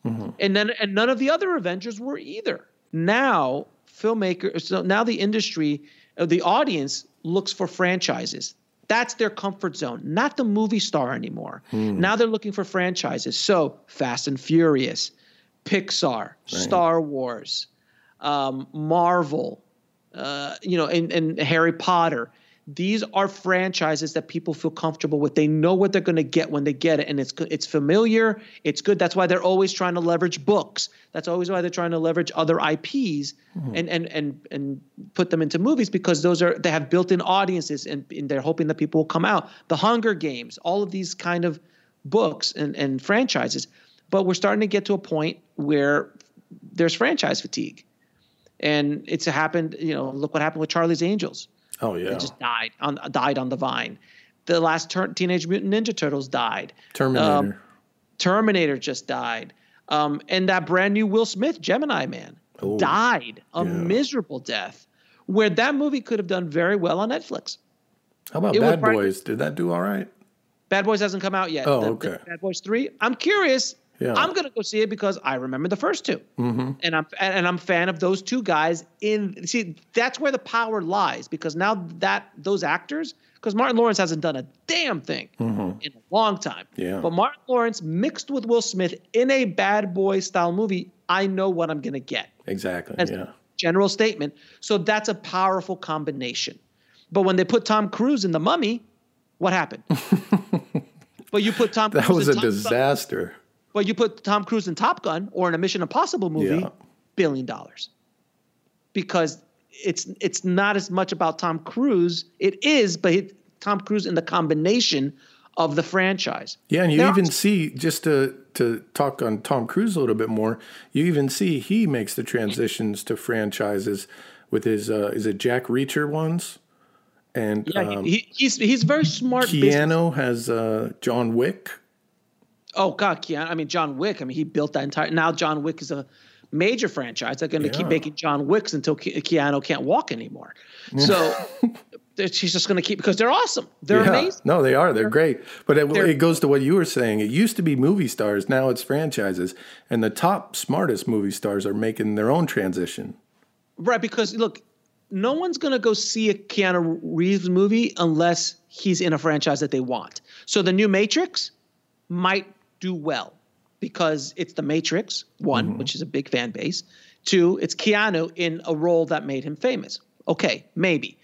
Mm-hmm. And then and none of the other Avengers were either. Now filmmakers, so now the industry, uh, the audience looks for franchises. That's their comfort zone, not the movie star anymore. Now they're looking for franchises. So Fast and Furious, Pixar, Star Wars, um, Marvel, uh, you know, and, and Harry Potter. These are franchises that people feel comfortable with. They know what they're going to get when they get it, and it's. It's familiar. It's good. That's why they're always trying to leverage books. That's always why they're trying to leverage other IPs mm-hmm. and and and and put them into movies because those are they have built-in audiences, and, and they're hoping that people will come out. The Hunger Games, all of these kind of books and and franchises. But we're starting to get to a point where there's franchise fatigue and it's happened. You know, look what happened with Charlie's Angels. Oh yeah, It just died on died on the vine. The last tur- Teenage Mutant Ninja Turtles died. Terminator. Um, Terminator just died. Um, and that brand new Will Smith Gemini Man Oh, died a yeah. miserable death, where that movie could have done very well on Netflix. How about it Bad Boys? Did that do all right? Bad Boys hasn't come out yet. Oh, The- okay. the Bad Boys Three. I'm curious. Yeah. I'm gonna go see it because I remember the first 2 mm-hmm. and I'm and I'm a fan of those two guys. In see, that's where the power lies because now that those actors, because Martin Lawrence hasn't done a damn thing in a long time. Mm-hmm. Yeah. But Martin Lawrence mixed with Will Smith in a Bad Boy style movie, I know what I'm gonna get Exactly. as yeah. general statement. So that's a powerful combination. But when they put Tom Cruise in The Mummy, what happened? but you put Tom That Cruise was in a Gun, disaster. But you put Tom Cruise in Top Gun or in a Mission Impossible movie, Yeah. billion dollars. Because it's it's not as much about Tom Cruise. It is, but it, Tom Cruise in the combination of the franchise. Yeah, and you are- even see just to to talk on Tom Cruise a little bit more. You even see he makes the transitions to franchises with his uh, is it Jack Reacher ones, and Yeah, um, he, he's he's very smart. business- Keanu has uh, John Wick. Oh God, Keanu! I mean, John Wick. I mean, he built that entire. Now John Wick is a major franchise. They're going to keep making John Wicks until Ke- Keanu can't walk anymore. So she's just going to keep because they're awesome. They're yeah, amazing. no, they are. They're great. But it, they're- it goes to what you were saying. It used to be movie stars. Now it's franchises, and the top smartest movie stars are making their own transition. Right, because look, no one's going to go see a Keanu Reeves movie unless he's in a franchise that they want. So the new Matrix might do well because it's the Matrix, one, mm-hmm. which is a big fan base. Two, it's Keanu in a role that made him famous. Okay, maybe.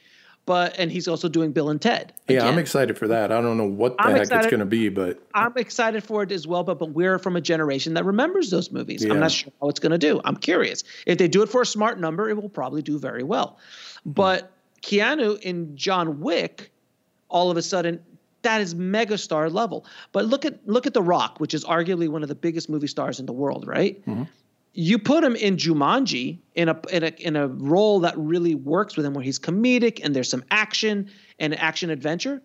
But and he's also doing Bill and Ted. Yeah, I'm excited for that. I don't know what the I'm heck it's going to be, but I'm excited for it as well, but but we're from a generation that remembers those movies. Yeah. I'm not sure how it's going to do. I'm curious. If they do it for a smart number, it will probably do very well. Mm-hmm. But Keanu in John Wick, all of a sudden, that is megastar level. But look at look at The Rock, which is arguably one of the biggest movie stars in the world, right? Mm-hmm. You put him in Jumanji in a in a in a role that really works with him, where he's comedic and there's some action and action adventure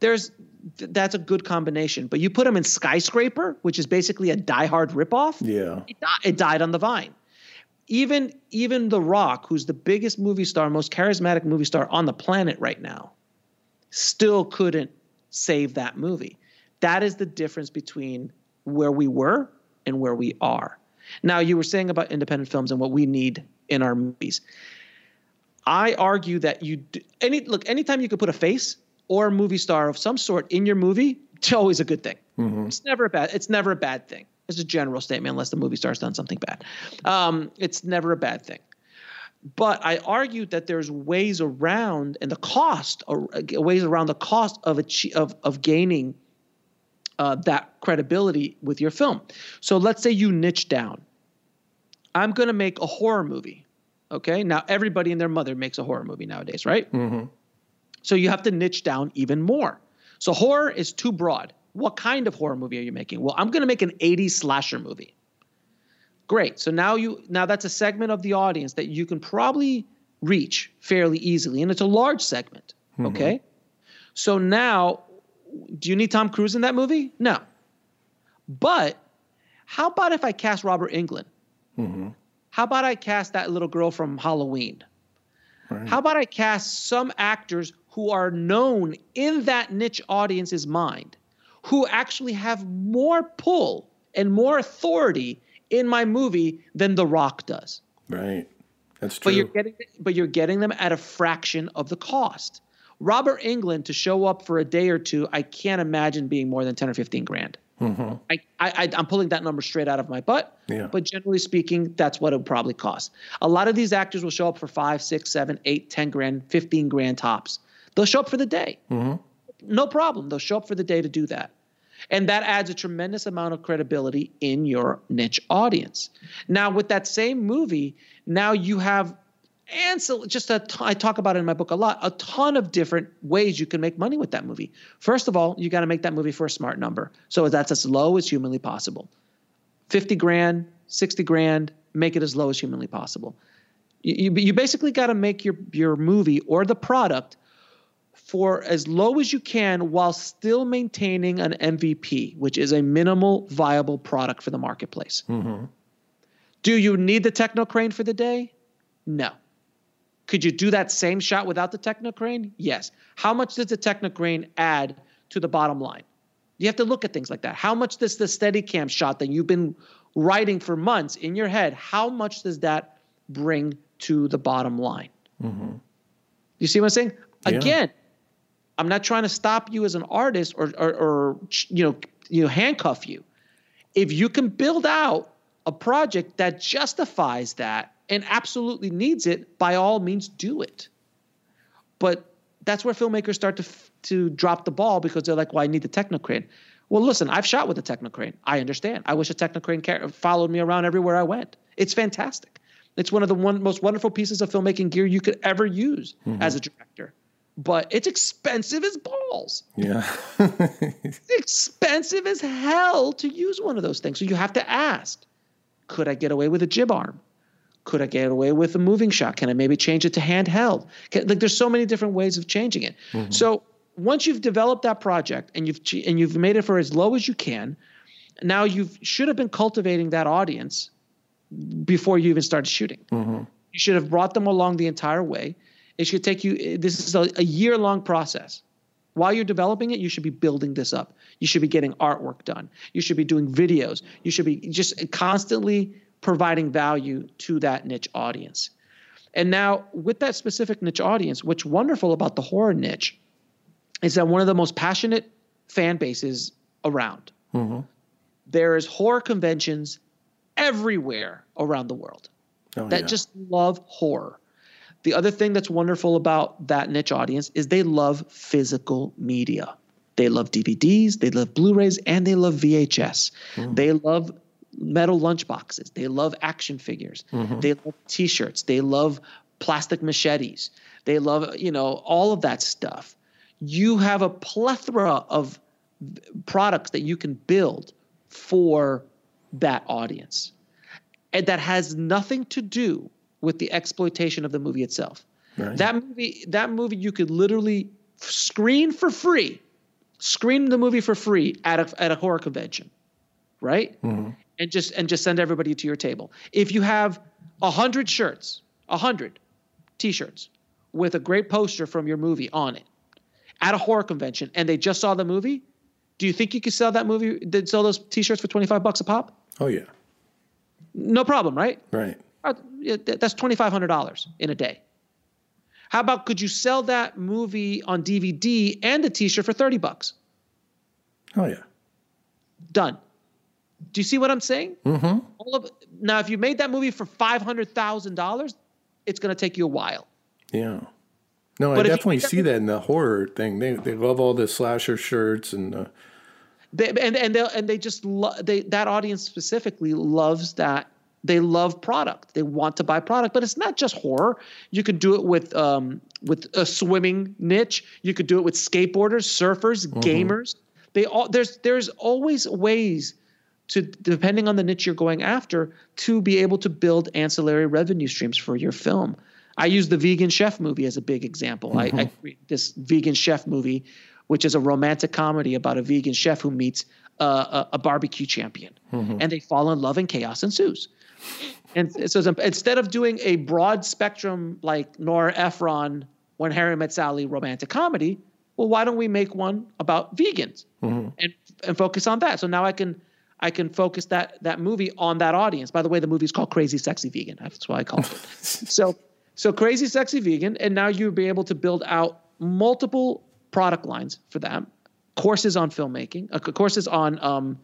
there's th- that's a good combination. But you put him in Skyscraper, which is basically a Die Hard ripoff. yeah, It, it died on the vine. Even even The Rock, who's the biggest movie star, most charismatic movie star on the planet right now, still couldn't save that movie. That is the difference between where we were and where we are. Now, you were saying about independent films and what we need in our movies. I argue that you d- any look anytime you could put a face or a movie star of some sort in your movie, it's always a good thing. It's never a bad. It's never a bad thing. It's a general statement, unless the movie star's done something bad. Um, it's never a bad thing. But I argued that there's ways around and the cost, or ways around the cost of of of gaining uh, that credibility with your film. So let's say you niche down. I'm going to make a horror movie. Okay. Now everybody and their mother makes a horror movie nowadays, right? Mm-hmm. So you have to niche down even more. So horror is too broad. What kind of horror movie are you making? Well, I'm going to make an 80s slasher movie. Great. So now you now that's a segment of the audience that you can probably reach fairly easily and it's a large segment, mm-hmm. okay? So now do you need Tom Cruise in that movie? No. But how about if I cast Robert Englund? Mm-hmm. How about I cast that little girl from Halloween? Right. How about I cast some actors who are known in that niche audience's mind, who actually have more pull and more authority in my movie than The Rock does? Right. That's true. But you're getting but you're getting them at a fraction of the cost. Robert Englund to show up for a day or two, I can't imagine being more than 10 or 15 grand. Mm-hmm. I, I, I'm pulling that number straight out of my butt. Yeah. But generally speaking, that's what it would probably cost. A lot of these actors will show up for five, six, seven, eight, 10 grand, 15 grand tops. They'll show up for the day. Mm-hmm. No problem. They'll show up for the day to do that. And that adds a tremendous amount of credibility in your niche audience. Now, with that same movie, now you have and so just a t- I talk about it in my book a lot a ton of different ways you can make money with that movie. First of all you got to make that movie for a smart number. So that's as low as humanly possible. 50 grand 60 grand make it as low as humanly possible. You, you, you basically got to make your your movie or the product for as low as you can while still maintaining an mvp which is a minimal viable product for the marketplace mm-hmm. do you need the techno crane for the day no could you do that same shot without the Technocrane? Yes. How much does the Technocrane add to the bottom line? You have to look at things like that. How much does the Steadicam shot that you've been writing for months in your head, how much does that bring to the bottom line? Mm-hmm. You see what I'm saying? Yeah. Again, I'm not trying to stop you as an artist or, or, or you know, you know, handcuff you. If you can build out a project that justifies that and absolutely needs it, by all means, do it. But that's where filmmakers start to to drop the ball because they're like, "Well, I need the Technocrane." Well, listen, I've shot with a Technocrane. I understand. I wish a Technocrane followed me around everywhere I went. It's fantastic. It's one of the one most wonderful pieces of filmmaking gear you could ever use mm-hmm. as a director. But it's expensive as balls. Yeah. it's expensive as hell to use one of those things. So you have to ask, could I get away with a jib arm? Could I get away with a moving shot? Can I maybe change it to handheld? Can, like there's so many different ways of changing it. Mm-hmm. So once you've developed that project and you've and you've made it for as low as you can, now you should have been cultivating that audience before you even started shooting. Mm-hmm. You should have brought them along the entire way. It should take you. This is a, a year long process. While you're developing it, you should be building this up. You should be getting artwork done. You should be doing videos. You should be just constantly providing value to that niche audience. And now, with that specific niche audience, what's wonderful about the horror niche is that one of the most passionate fan bases around. Mm-hmm. There is horror conventions everywhere around the world oh, that yeah. just love horror. The other thing that's wonderful about that niche audience is they love physical media. They love DVDs, they love Blu rays, and they love VHS. Mm. They love metal lunchboxes. They love action figures. Mm-hmm. They love t-shirts. They love plastic machetes. They love, you know, all of that stuff. You have a plethora of products that you can build for that audience. And that has nothing to do with the exploitation of the movie itself. Right. That movie that movie you could literally screen for free. Screen the movie for free at a at a horror convention. Right? Mm-hmm and just and just send everybody to your table. If you have a hundred shirts, a hundred t-shirts with a great poster from your movie on it at a horror convention, and they just saw the movie, do you think you could sell that movie? Did sell those t-shirts for twenty five bucks a pop? Oh yeah. No problem, right? Right. Uh, that's twenty five hundred dollars in a day. How about could you sell that movie on DVD and the T-shirt for thirty bucks? Oh yeah. Done. Do you see what I'm saying? Mm-hmm. All of now, if you made that movie for five hundred thousand dollars, it's going to take you a while. Yeah. No, But I definitely see that in the horror thing. They they love all the slasher shirts and uh, They, and and they and they just lo- they that audience specifically loves that they love product. They want to buy product, but it's not just horror. You could do it with um, with a swimming niche. You could do it with skateboarders, surfers, mm-hmm. gamers. They all there's there's always ways to depending on the niche you're going after to be able to build ancillary revenue streams for your film. I use the Vegan Chef movie as a big example. I, I mm-hmm. created this Vegan Chef movie, which is a romantic comedy about a vegan chef who meets a, a barbecue champion, mm-hmm. and they fall in love and chaos ensues. And so instead of doing a broad spectrum like Nora Ephron, When Harry Met Sally romantic comedy, well, why don't we make one about vegans and and focus on that? So now I can I can focus that that movie on that audience. By the way, the movie is called Crazy Sexy Vegan. That's why I call it. so so Crazy Sexy Vegan, and now you'll be able to build out multiple product lines for them, courses on filmmaking, uh, courses on um,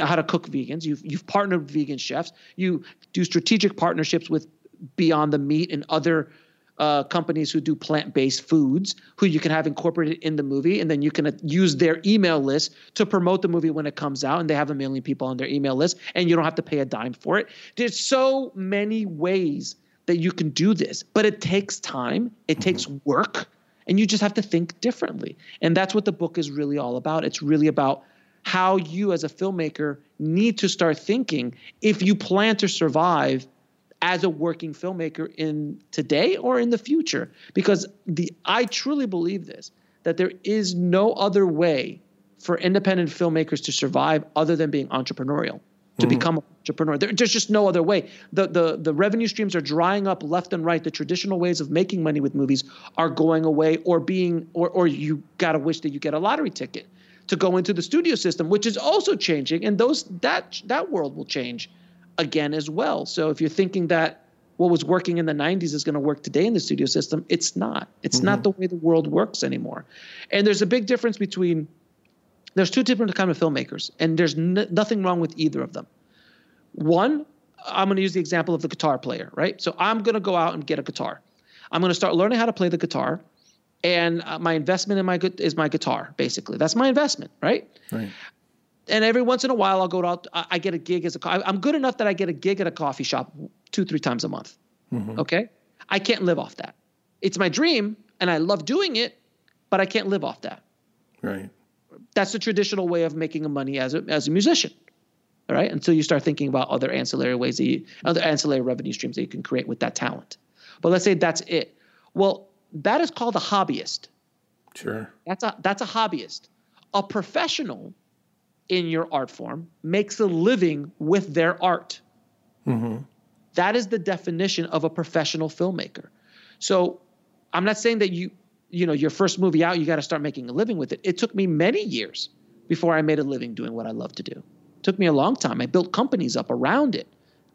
how to cook vegans. You've you've partnered with vegan chefs. You do strategic partnerships with Beyond the Meat and other uh, companies who do plant-based foods, who you can have incorporated in the movie, and then you can uh, use their email list to promote the movie when it comes out, and they have a million people on their email list, and you don't have to pay a dime for it. There's so many ways that you can do this, but it takes time, it takes work, and you just have to think differently. And that's what the book is really all about. It's really about how you, as a filmmaker, need to start thinking if you plan to survive as a working filmmaker in today or in the future. Because the I truly believe this that there is no other way for independent filmmakers to survive other than being entrepreneurial to mm-hmm. become an entrepreneur. There, there's just no other way. The, the the revenue streams are drying up left and right. The traditional ways of making money with movies are going away or being or or you got to wish that you get a lottery ticket to go into the studio system which is also changing and those that that world will change again as well. So if you're thinking that what was working in the 90s is going to work today in the studio system, it's not. It's mm-hmm. not the way the world works anymore. And there's a big difference between there's two different kind of filmmakers and there's n- nothing wrong with either of them. One, I'm going to use the example of the guitar player, right? So I'm going to go out and get a guitar. I'm going to start learning how to play the guitar and uh, my investment in my gu- is my guitar basically. That's my investment, right? right. and every once in a while I'll go out. I I get a gig as a. co- I'm good enough that I get a gig at a coffee shop two, three times a month. Okay, I can't live off that. It's my dream, and I love doing it, but I can't live off that. Right. That's the traditional way of making money as a as a musician. All right, until you start thinking about other ancillary ways that you, other ancillary revenue streams that you can create with that talent. But let's say that's it. Well, that is called a hobbyist. Sure. That's a that's a hobbyist. A professional in your art form makes a living with their art. Mm-hmm. That is the definition of a professional filmmaker. So I'm not saying that you you know your first movie out you got to start making a living with it. It took me many years before I made a living doing what I love to do. It took me a long time. I built companies up around it.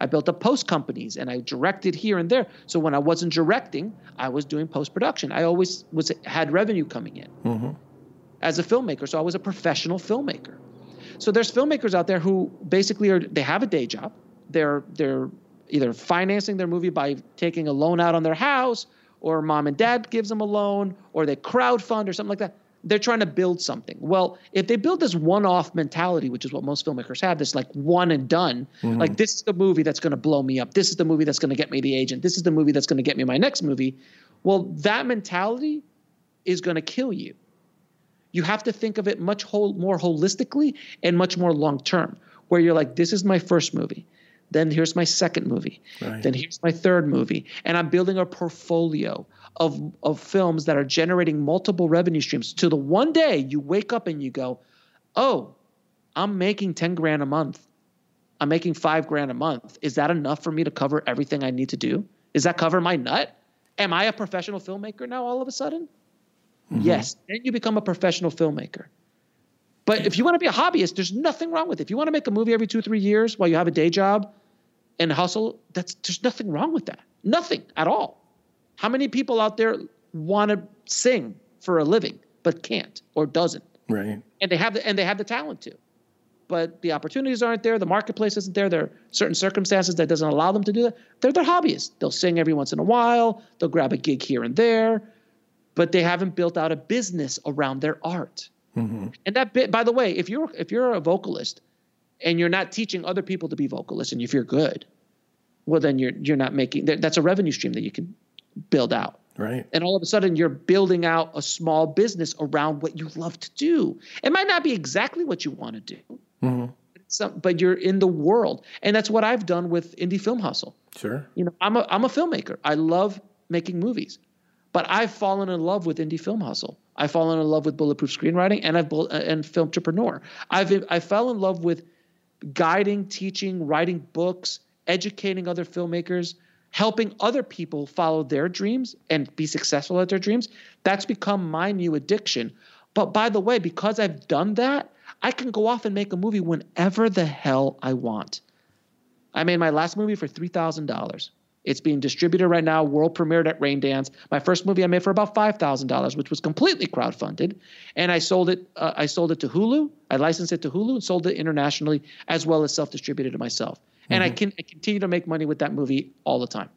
I built up post companies and I directed here and there. So when I wasn't directing, I was doing post production. I always was had revenue coming in mm-hmm. as a filmmaker. So I was a professional filmmaker. So there's filmmakers out there who basically are they have a day job. They're they're either financing their movie by taking a loan out on their house, or mom and dad gives them a loan, or they crowdfund or something like that. They're trying to build something. Well, if they build this one-off mentality, which is what most filmmakers have, this like one and done, mm-hmm. like this is the movie that's going to blow me up. This is the movie that's going to get me the agent. This is the movie that's going to get me my next movie. Well, that mentality is going to kill you you have to think of it much whole, more holistically and much more long term where you're like this is my first movie then here's my second movie Right. then here's my third movie and i'm building a portfolio of, of films that are generating multiple revenue streams to the one day you wake up and you go oh i'm making 10 grand a month i'm making 5 grand a month is that enough for me to cover everything i need to do is that cover my nut am i a professional filmmaker now all of a sudden mm-hmm. Yes, then you become a professional filmmaker. But if you want to be a hobbyist, there's nothing wrong with it. If you want to make a movie every two, three years while you have a day job and hustle, that's there's nothing wrong with that. Nothing at all. How many people out there want to sing for a living but can't or doesn't? Right. And they have the and they have the talent to. but the opportunities aren't there. The marketplace isn't there. There are certain circumstances that doesn't allow them to do that. They're their hobbyists. They'll sing every once in a while. They'll grab a gig here and there, but they haven't built out a business around their art. Mm-hmm. And that bit, by the way, if you're if you're a vocalist and you're not teaching other people to be vocalists, and if you're good, well then you're you're not making that's a revenue stream that you can build out. Right. And all of a sudden, you're building out a small business around what you love to do. It might not be exactly what you want to do, mm-hmm. some, but you're in the world, and that's what I've done with Indie Film Hustle. Sure. You know, I'm a I'm a filmmaker. I love making movies, but I've fallen in love with Indie Film Hustle. I've fallen in love with bulletproof screenwriting, and I've and film entrepreneur. I've I fell in love with guiding, teaching, writing books, educating other filmmakers helping other people follow their dreams and be successful at their dreams, that's become my new addiction. But by the way, because I've done that, I can go off and make a movie whenever the hell I want. I made my last movie for $3,000. It's being distributed right now, world premiered at Raindance. My first movie I made for about $5,000, which was completely crowdfunded. And I sold it uh, I sold it to Hulu. I licensed it to Hulu and sold it internationally as well as self-distributed to myself and mm-hmm. I can I continue to make money with that movie all the time.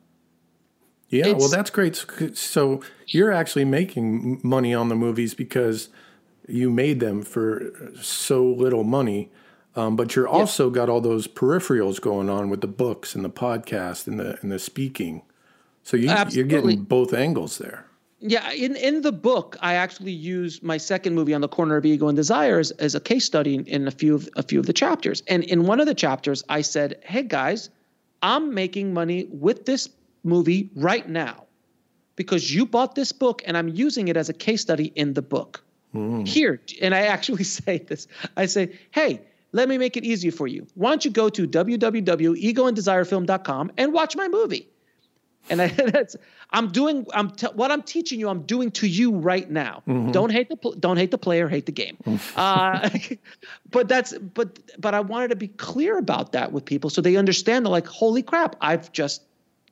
Yeah, it's, well, that's great. So you're actually making money on the movies because you made them for so little money, um, but you're also got all those peripherals going on with the books and the podcast and the and the speaking. So you, you're getting both angles there. Yeah, in in the book, I actually use my second movie on the corner of ego and desires as a case study in, in a few of a few of the chapters. And in one of the chapters, I said, "Hey guys, I'm making money with this movie right now because you bought this book and I'm using it as a case study in the book. Mm. Here, and I actually say this. I say, "Hey, let me make it easy for you. Why don't you go to www.egoanddesirefilm.com and watch my movie?" And I, that's I'm doing I'm t- what I'm teaching you. I'm doing to you right now. Mm-hmm. Don't hate the don't hate the player, hate the game. Mm-hmm. uh, but that's but but I wanted to be clear about that with people so they understand. They're like, holy crap! I've just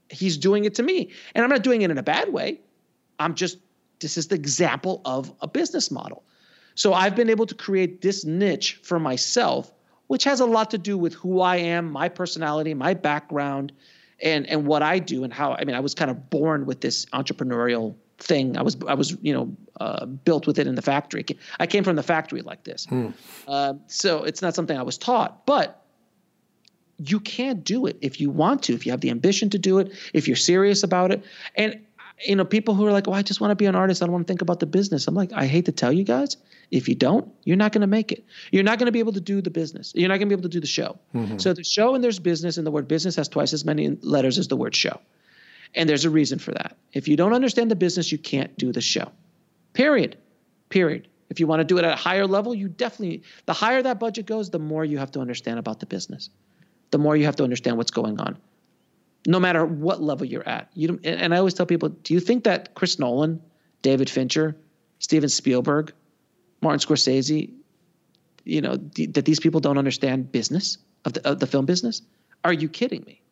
he's doing it to me, and I'm not doing it in a bad way. I'm just this is the example of a business model. So I've been able to create this niche for myself, which has a lot to do with who I am, my personality, my background and and what I do and how I mean I was kind of born with this entrepreneurial thing. I was I was you know uh, built with it in the factory. I came from the factory like this, hmm. uh, so it's not something I was taught. But you can't do it if you want to, if you have the ambition to do it, if you're serious about it, and you know people who are like, "Oh, I just want to be an artist. I don't want to think about the business." I'm like, I hate to tell you guys, if you don't, you're not going to make it. You're not going to be able to do the business. You're not going to be able to do the show. Mm-hmm. So the show and there's business, and the word business has twice as many letters as the word show. And there's a reason for that. If you don't understand the business, you can't do the show. Period. Period. If you want to do it at a higher level, you definitely, the higher that budget goes, the more you have to understand about the business. The more you have to understand what's going on. No matter what level you're at. You and I always tell people, do you think that Chris Nolan, David Fincher, Steven Spielberg, Martin Scorsese, you know, th- that these people don't understand business of the, of the film business? Are you kidding me?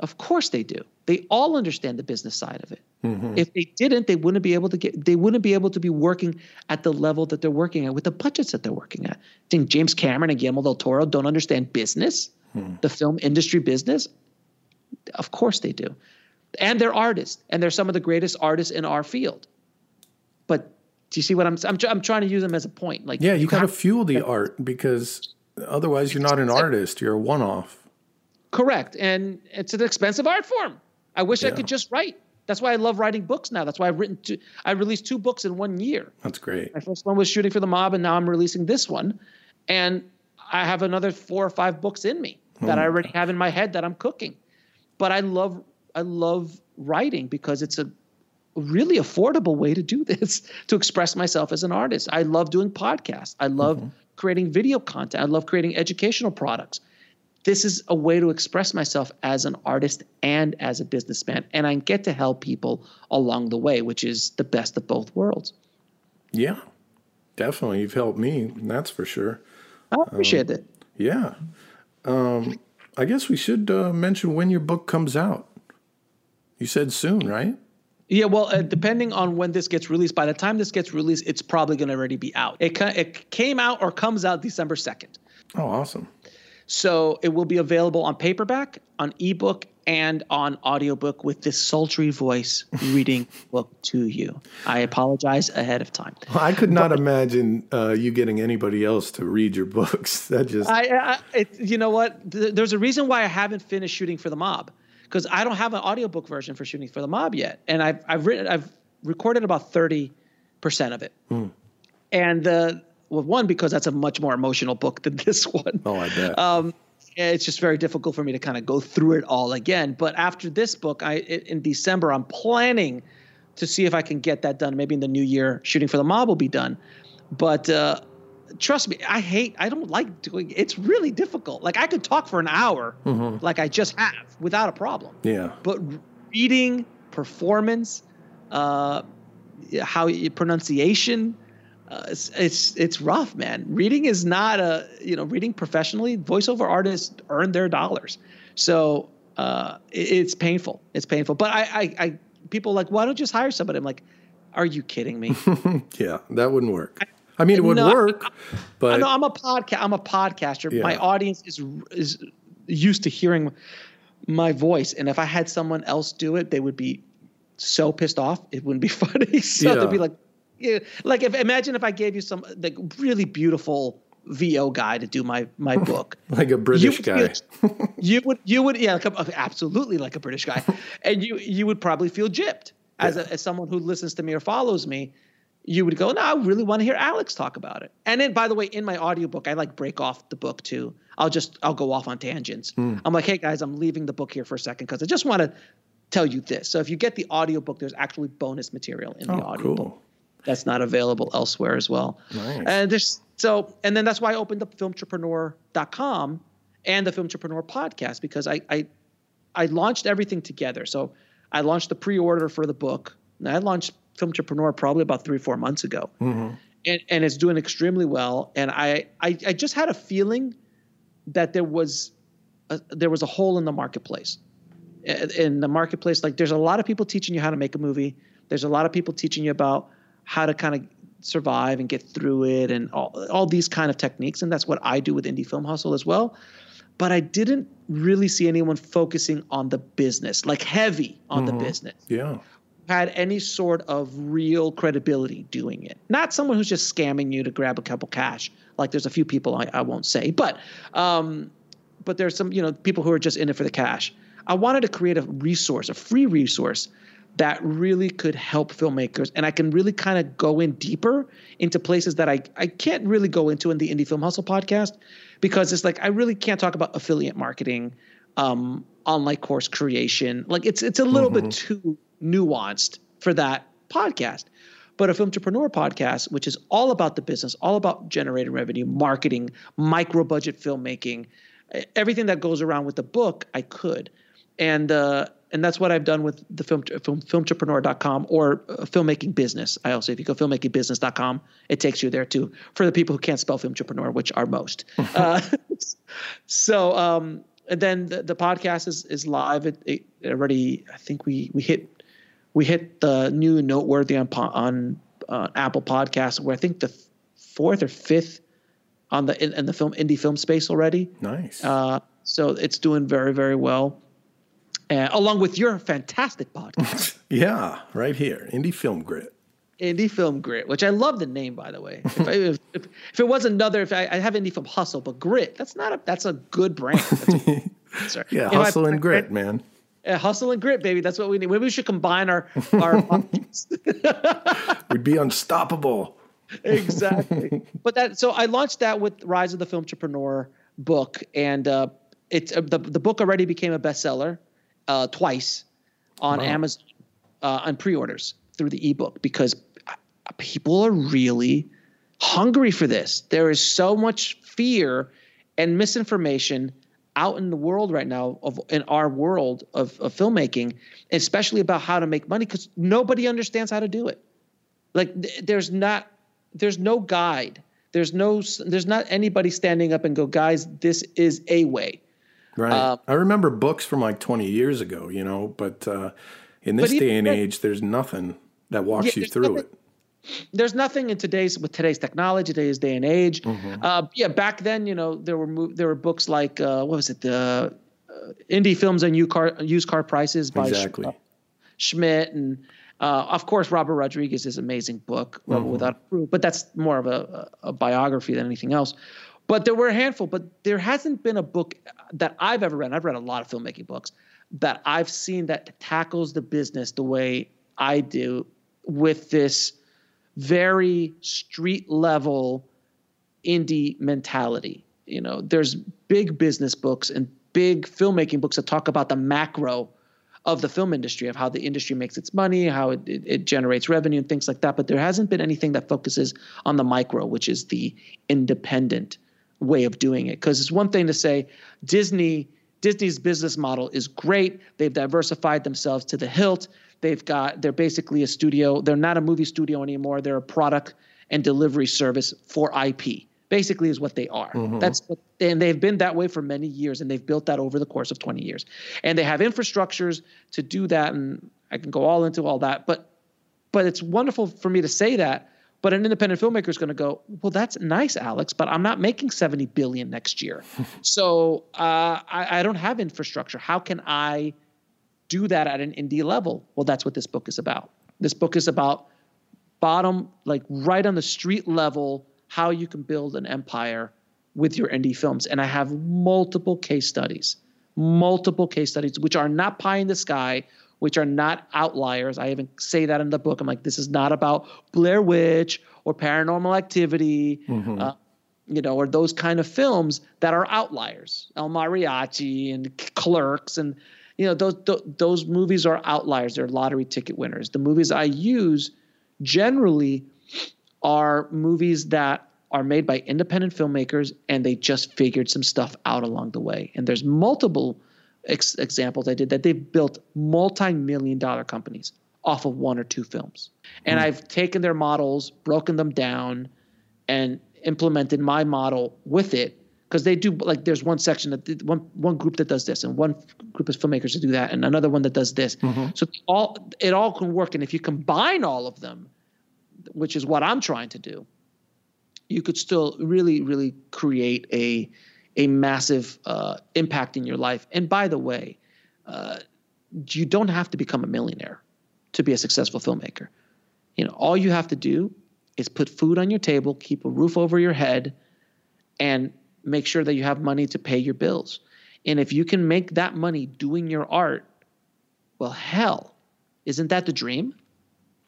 Of course they do. They all understand the business side of it. Mm-hmm. If they didn't, they wouldn't be able to get. They wouldn't be able to be working at the level that they're working at with the budgets that they're working at. I think James Cameron and Guillermo del Toro don't understand business, hmm. the film industry business. Of course they do, and they're artists, and they're some of the greatest artists in our field. But do you see what I'm? I'm, I'm trying to use them as a point. Like, yeah, you, you got to fuel the art because otherwise you're not an artist. You're a one-off. Correct, and it's an expensive art form. I wish yeah. I could just write. That's why I love writing books now. That's why I've written two. I released two books in one year. That's great. My first one was shooting for the mob, and now I'm releasing this one, and I have another four or five books in me oh that oh I already have in my head that I'm cooking. But I love I love writing because it's a really affordable way to do this to express myself as an artist. I love doing podcasts. I love mm-hmm. creating video content. I love creating educational products. This is a way to express myself as an artist and as a businessman. And I get to help people along the way, which is the best of both worlds. Yeah, definitely. You've helped me, that's for sure. I appreciate um, it. Yeah. Um, I guess we should uh, mention when your book comes out. You said soon, right? Yeah, well, uh, depending on when this gets released, by the time this gets released, it's probably going to already be out. It, it came out or comes out December 2nd. Oh, awesome. So it will be available on paperback, on ebook, and on audiobook with this sultry voice reading book to you. I apologize ahead of time. Well, I could not but, imagine uh, you getting anybody else to read your books. That just I, I it, you know what? There's a reason why I haven't finished shooting for the mob because I don't have an audiobook version for shooting for the mob yet, and I've I've written I've recorded about thirty percent of it, mm. and the well, one because that's a much more emotional book than this one. Oh, I bet. Um, it's just very difficult for me to kind of go through it all again. But after this book, I in December, I'm planning to see if I can get that done. Maybe in the new year, shooting for the mob will be done. But uh, trust me, I hate. I don't like doing. It's really difficult. Like I could talk for an hour, mm-hmm. like I just have, without a problem. Yeah. But reading, performance, uh, how pronunciation uh, it's, it's it's rough, man. Reading is not a you know reading professionally. Voiceover artists earn their dollars, so uh, it, it's painful. It's painful. But I, I, I people like why don't you just hire somebody? I'm like, are you kidding me? yeah, that wouldn't work. I, I mean, it would no, work, I, but no, I'm a podcast. I'm a podcaster. Yeah. My audience is is used to hearing my voice, and if I had someone else do it, they would be so pissed off. It wouldn't be funny. so yeah. they'd be like, yeah, like if imagine if I gave you some like really beautiful VO guy to do my my book, like a British you guy. Feel, you would you would yeah, like a, absolutely like a British guy, and you you would probably feel gypped as yeah. a, as someone who listens to me or follows me. You would go, no, I really want to hear Alex talk about it. And then, by the way, in my audiobook, I like break off the book too. I'll just I'll go off on tangents. Mm. I'm like, hey guys, I'm leaving the book here for a second because I just want to tell you this. So if you get the audiobook, there's actually bonus material in oh, the audiobook. Cool that's not available elsewhere as well. Nice. And there's so and then that's why I opened up filmtrepreneur.com and the Filmtrepreneur podcast because I I I launched everything together. So I launched the pre-order for the book. And I launched Filmtrepreneur probably about three, four months ago. Mm-hmm. And, and it's doing extremely well. And I, I, I just had a feeling that there was a, there was a hole in the marketplace. In the marketplace, like there's a lot of people teaching you how to make a movie. There's a lot of people teaching you about how to kind of survive and get through it and all, all these kind of techniques and that's what i do with indie film hustle as well. But i didn't really see anyone focusing on the business like heavy on mm-hmm. the business. Yeah. Had any sort of real credibility doing it. Not someone who's just scamming you to grab a couple cash like there's a few people i, I won't say but um, but there's some you know people who are just in it for the cash. I wanted to create a resource a free resource that really could help filmmakers. And I can really kind of go in deeper into places that I, I can't really go into in the Indie Film Hustle podcast because it's like I really can't talk about affiliate marketing, um, online course creation. Like it's it's a little mm-hmm. bit too nuanced for that podcast. But a Filmtrepreneur podcast, which is all about the business, all about generating revenue, marketing, micro budget filmmaking, everything that goes around with the book, I could. And uh, and that's what I've done with the film, film filmtrepreneur.com or uh, filmmaking business. I also, if you go filmmakingbusiness.com, it takes you there too for the people who can't spell filmtrepreneur, which are most. uh, so, um, and then the, the, podcast is, is live. It, it, already, I think we, we hit, we hit the new noteworthy on, on uh, Apple podcasts where I think the fourth or fifth on the, in, in the film, indie film space already. Nice. Uh, so it's doing very, very well uh, along with your fantastic podcast. yeah, right here, Indie Film Grit. Indie Film Grit, which I love the name, by the way. If, I, if, if, it was another, if I, I, have Indie Film Hustle, but Grit, that's not a that's a good brand. A, sorry. yeah, Hustle I, and Grit, man. Yeah, hustle and grit, baby. That's what we need. Maybe we should combine our our. We'd be unstoppable. exactly. but that so I launched that with Rise of the Filmtrepreneur book, and uh, it's uh, the the book already became a bestseller uh, twice on wow. Amazon uh, on pre-orders through the ebook because people are really hungry for this. There is so much fear and misinformation out in the world right now of in our world of, of filmmaking, especially about how to make money because nobody understands how to do it. Like th- there's not there's no guide. There's no there's not anybody standing up and go, guys, this is a way. Right. Uh, I remember books from like 20 years ago, you know, but uh, in this day and age, there's nothing that walks yeah, you through nothing, it. there's nothing in today's with today's technology, today's day and age. Mm-hmm. Uh, yeah, back then, you know, there were there were books like uh, what was it, the uh, indie films and used car used car prices by exactly. Sch- uh, Schmidt, and uh, of course Robert Rodriguez's amazing book mm-hmm. Without Proof. But that's more of a, a biography than anything else. But there were a handful, but there hasn't been a book that I've ever read. I've read a lot of filmmaking books that I've seen that tackles the business the way I do with this very street level indie mentality. You know, there's big business books and big filmmaking books that talk about the macro of the film industry, of how the industry makes its money, how it, it, it, generates revenue, and things like that. But there hasn't been anything that focuses on the micro, which is the independent way of doing it. Because it's one thing to say Disney Disney's business model is great. They've diversified themselves to the hilt. They've got they're basically a studio. They're not a movie studio anymore. They're a product and delivery service for IP. Basically, is what they are. Mm-hmm. That's what, and they've been that way for many years, and they've built that over the course of 20 years. And they have infrastructures to do that, and I can go all into all that. But but it's wonderful for me to say that. But an independent filmmaker is going to go, well, that's nice, Alex, but I'm not making 70 billion next year. so uh, I, I don't have infrastructure. How can I do that at an indie level. Well, that's what this book is about. This book is about bottom, like right on the street level, how you can build an empire with your indie films. And I have multiple case studies, multiple case studies, which are not pie in the sky, which are not outliers. I even say that in the book. I'm like, this is not about Blair Witch or paranormal activity. Mm-hmm. Uh, you know, or those kind of films that are outliers, El Mariachi and Clerks and you know those those movies are outliers they're lottery ticket winners the movies i use generally are movies that are made by independent filmmakers and they just figured some stuff out along the way and there's multiple ex- examples i did that they've built multi-million dollar companies off of one or two films and mm. i've taken their models broken them down and implemented my model with it because they do like there's one section that one one group that does this and one group of filmmakers that do that and another one that does this mm-hmm. so all it all can work and if you combine all of them which is what i'm trying to do you could still really really create a a massive uh, impact in your life and by the way uh, you don't have to become a millionaire to be a successful filmmaker you know all you have to do is put food on your table keep a roof over your head and make sure that you have money to pay your bills. And if you can make that money doing your art, well, hell, isn't that the dream?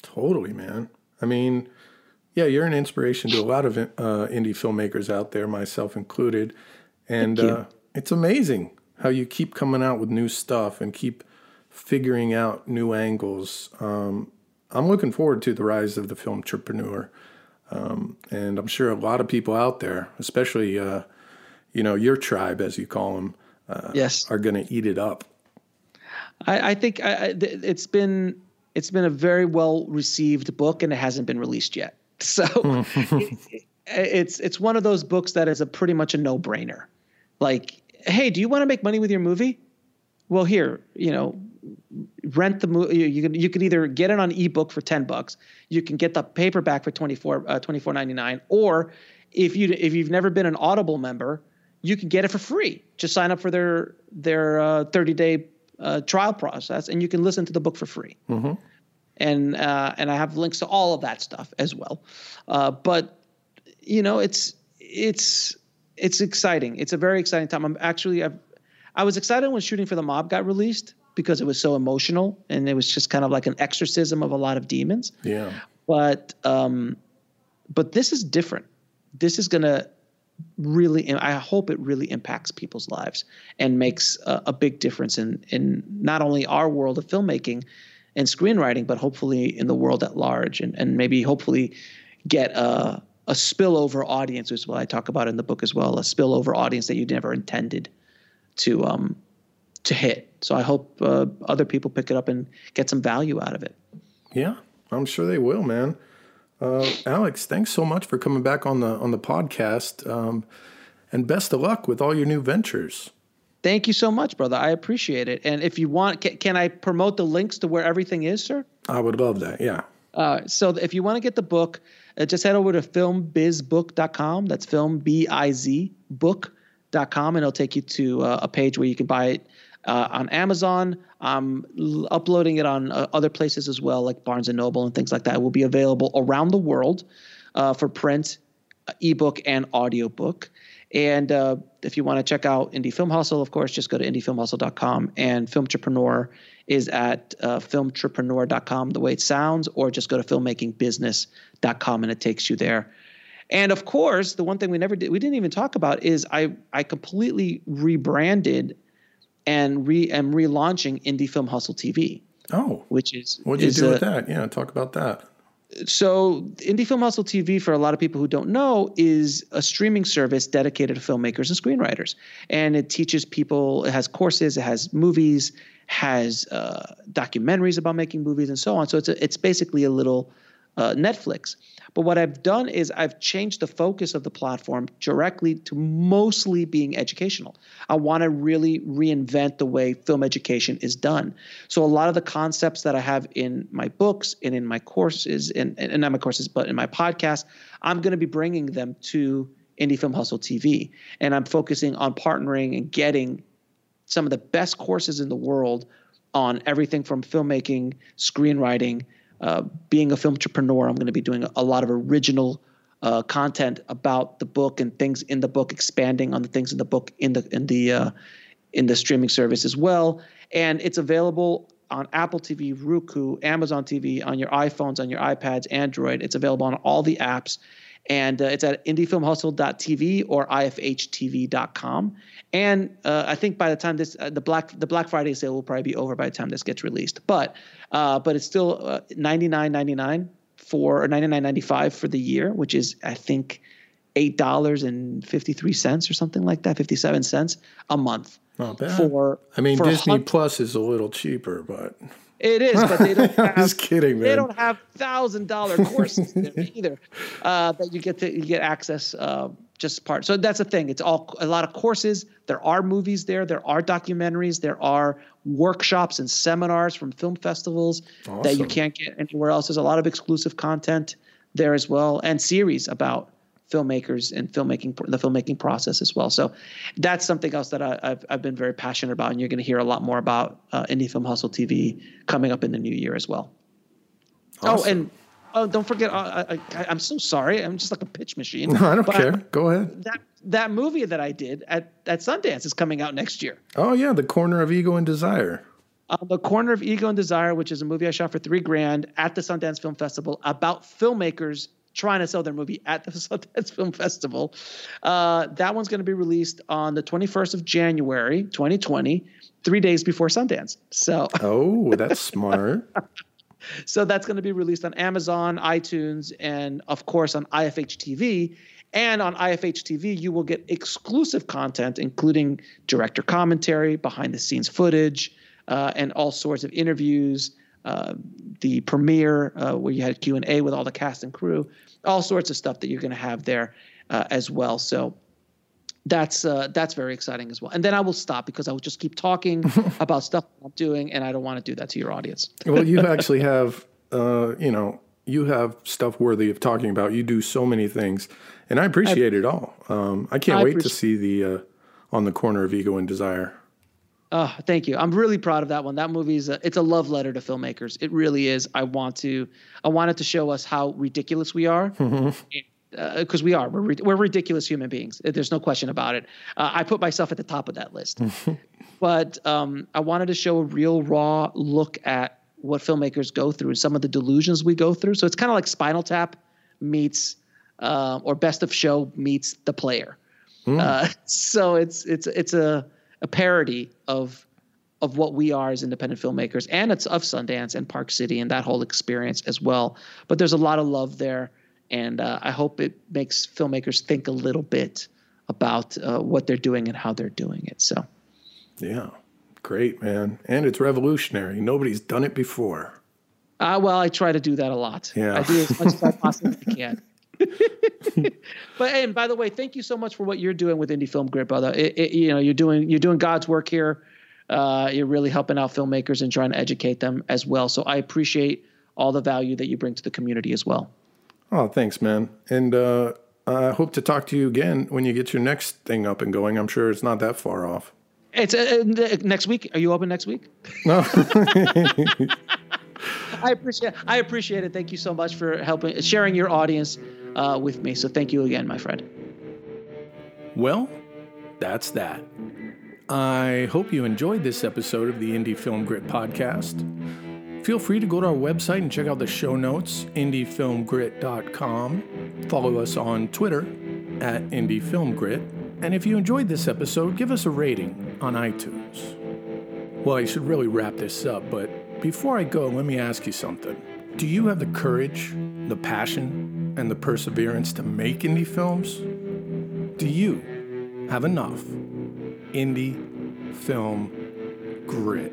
Totally, man. I mean, yeah, you're an inspiration to a lot of uh, indie filmmakers out there, myself included. And uh, it's amazing how you keep coming out with new stuff and keep figuring out new angles. Um, I'm looking forward to the rise of the Filmtrepreneur. Um, and I'm sure a lot of people out there, especially uh, you know, your tribe, as you call them, uh, yes, are going to eat it up. I, I think I, it's been it's been a very well received book, and it hasn't been released yet. So it, it's it's one of those books that is a pretty much a no brainer. Like, hey, do you want to make money with your movie? Well, here, you know, rent the movie. You, you can you can either get it on ebook for ten bucks, you can get the paperback for 24 uh, 24.99, or if you if you've never been an Audible member, you can get it for free. Just sign up for their their uh, 30 day uh, trial process, and you can listen to the book for free. Mm-hmm. And uh, and I have links to all of that stuff as well. Uh, but you know, it's it's it's exciting. It's a very exciting time. I'm actually I've, I was excited when Shooting for the Mob got released because it was so emotional and it was just kind of like an exorcism of a lot of demons. Yeah. But um, but this is different. This is gonna really i hope it really impacts people's lives and makes a, a, big difference in in not only our world of filmmaking and screenwriting but hopefully in the world at large and, and maybe hopefully get a, a spillover audience which is what i talk about in the book as well a spillover audience that you never intended to um to hit so i hope uh, other people pick it up and get some value out of it yeah i'm sure they will man uh, Alex, thanks so much for coming back on the on the podcast, um, and best of luck with all your new ventures. Thank you so much, brother. I appreciate it. And if you want, can, can I promote the links to where everything is, sir? I would love that. Yeah. Uh, so if you want to get the book, uh, just head over to filmbizbook.com. That's film b i z book.com, and it'll take you to uh, a page where you can buy it uh, on Amazon. I'm l- uploading it on uh, other places as well, like Barnes and Noble and things like that. It will be available around the world uh, for print, ebook, and audiobook. And uh, if you want to check out Indie Film Hustle, of course, just go to indiefilmhustle.com. And Filmtrepreneur is at uh, filmtrepreneur.com, the way it sounds, or just go to filmmakingbusiness.com and it takes you there. And of course, the one thing we never did, we didn't even talk about is I I completely rebranded and re am relaunching Indie Film Hustle TV, Oh, which is what'd you do a- with that? Yeah, talk about that. So indie film hustle tv for a lot of people who don't know is a streaming service dedicated to filmmakers and screenwriters. And it teaches people it has courses it has movies has uh, documentaries about making movies and so on. So it's a, it's basically a little uh, netflix. But what i've done is i've changed the focus of the platform directly to mostly being educational. I want to really reinvent the way film education is done. So a lot of the concepts that i have in my books and in my courses and, and not my courses but in my podcast i'm going to be bringing them to indie film hustle tv and i'm focusing on partnering and getting some of the best courses in the world on everything from filmmaking, screenwriting, uh, being a film entrepreneur. I'm going to be doing a lot of original uh, content about the book and things in the book, expanding on the things in the book in the in the uh, in the streaming service as well. And it's available on Apple TV, Roku, Amazon TV, on your iPhones, on your iPads, Android. It's available on all the apps. And uh, it's at indiefilmhustle.tv or ifhtv.com. And uh, I think by the time this, uh, the Black the Black Friday sale will probably be over by the time this gets released. But uh, but it's still uh, ninety nine ninety nine for or ninety nine ninety five for the year, which is I think eight dollars and fifty three cents or something like that, fifty seven cents a month. Not bad. For I mean, for Disney Plus is a little cheaper, but it is, but they don't have just kidding, man. they don't have thousand dollar courses either uh, that you get to you get access uh, just part. So that's the thing. It's all a lot of courses. There are movies there. There are documentaries. There are workshops and seminars from film festivals that you can't get anywhere else. There's a lot of exclusive content there as well and series about filmmakers and filmmaking the filmmaking process as well so that's something else that I, I've, I've been very passionate about and you're going to hear a lot more about uh, indie film hustle tv coming up in the new year as well Oh, and oh, don't forget. I, I, I'm so sorry. I'm just like a pitch machine. No, I don't But care. Go ahead. That that movie that I did at at Sundance is coming out next year. Oh yeah, the corner of ego and desire. Uh, the Corner of Ego and Desire, which is a movie I shot for three grand at the Sundance Film Festival about filmmakers trying to sell their movie at the Sundance Film Festival. Uh, that one's going to be released on the 21st of January, 2020, three days before Sundance. So. Oh, that's smart. So that's going to be released on Amazon, iTunes, and of course on IFH TV. And on IFH TV, you will get exclusive content, including director commentary, behind the scenes footage, uh, and all sorts of interviews. Uh, the premiere uh, where you had Q and A with all the cast and crew, all sorts of stuff that you're going to have there uh, as well. So that's uh, that's very exciting as well. And then I will stop because I will just keep talking about stuff I'm doing, and I don't want to do that to your audience. well, you actually have, uh, you know, you have stuff worthy of talking about. You do so many things, and I appreciate it all. Um, I can't I wait to see the uh, on the corner of ego and desire. Oh, thank you. I'm really proud of that one. That movie is a, it's a love letter to filmmakers. It really is. I want to I wanted to show us how ridiculous we are. Because we are, we're, we're ridiculous human beings. There's no question about it. Uh, I put myself at the top of that list. but um, I wanted to show a real, raw look at what filmmakers go through, some of the delusions we go through. So it's kind of like Spinal Tap meets, uh, or Best of Show meets The Player. Uh, so it's it's it's a a parody of of what we are as independent filmmakers, and it's of Sundance and Park City and that whole experience as well. But there's a lot of love there, and uh, I hope it makes filmmakers think a little bit about uh, what they're doing and how they're doing it. So Yeah, great man, and it's revolutionary. Nobody's done it before. Uh, well, I try to do that a lot. Yeah. I do as much as I possibly can. but and by the way, thank you so much for what you're doing with Indie Film Grit, brother. It, it, you know, you're doing you're doing God's work here. Uh, you're really helping out filmmakers and trying to educate them as well. So I appreciate all the value that you bring to the community as well. Oh, thanks, man. And uh, I hope to talk to you again when you get your next thing up and going. I'm sure it's not that far off. It's uh, uh next week. Are you open next week? No. I appreciate. I appreciate it. Thank you so much for helping sharing your audience uh, with me. So thank you again, my friend. Well, that's that. I hope you enjoyed this episode of the Indie Film Grit podcast. Feel free to go to our website and check out the show notes, indiefilmgrit.com. Follow us on Twitter at indiefilmgrit. And if you enjoyed this episode, give us a rating on iTunes. Well, I should really wrap this up, but before I go, let me ask you something. Do you have the courage, the passion, and the perseverance to make indie films? Do you have enough indie film grit?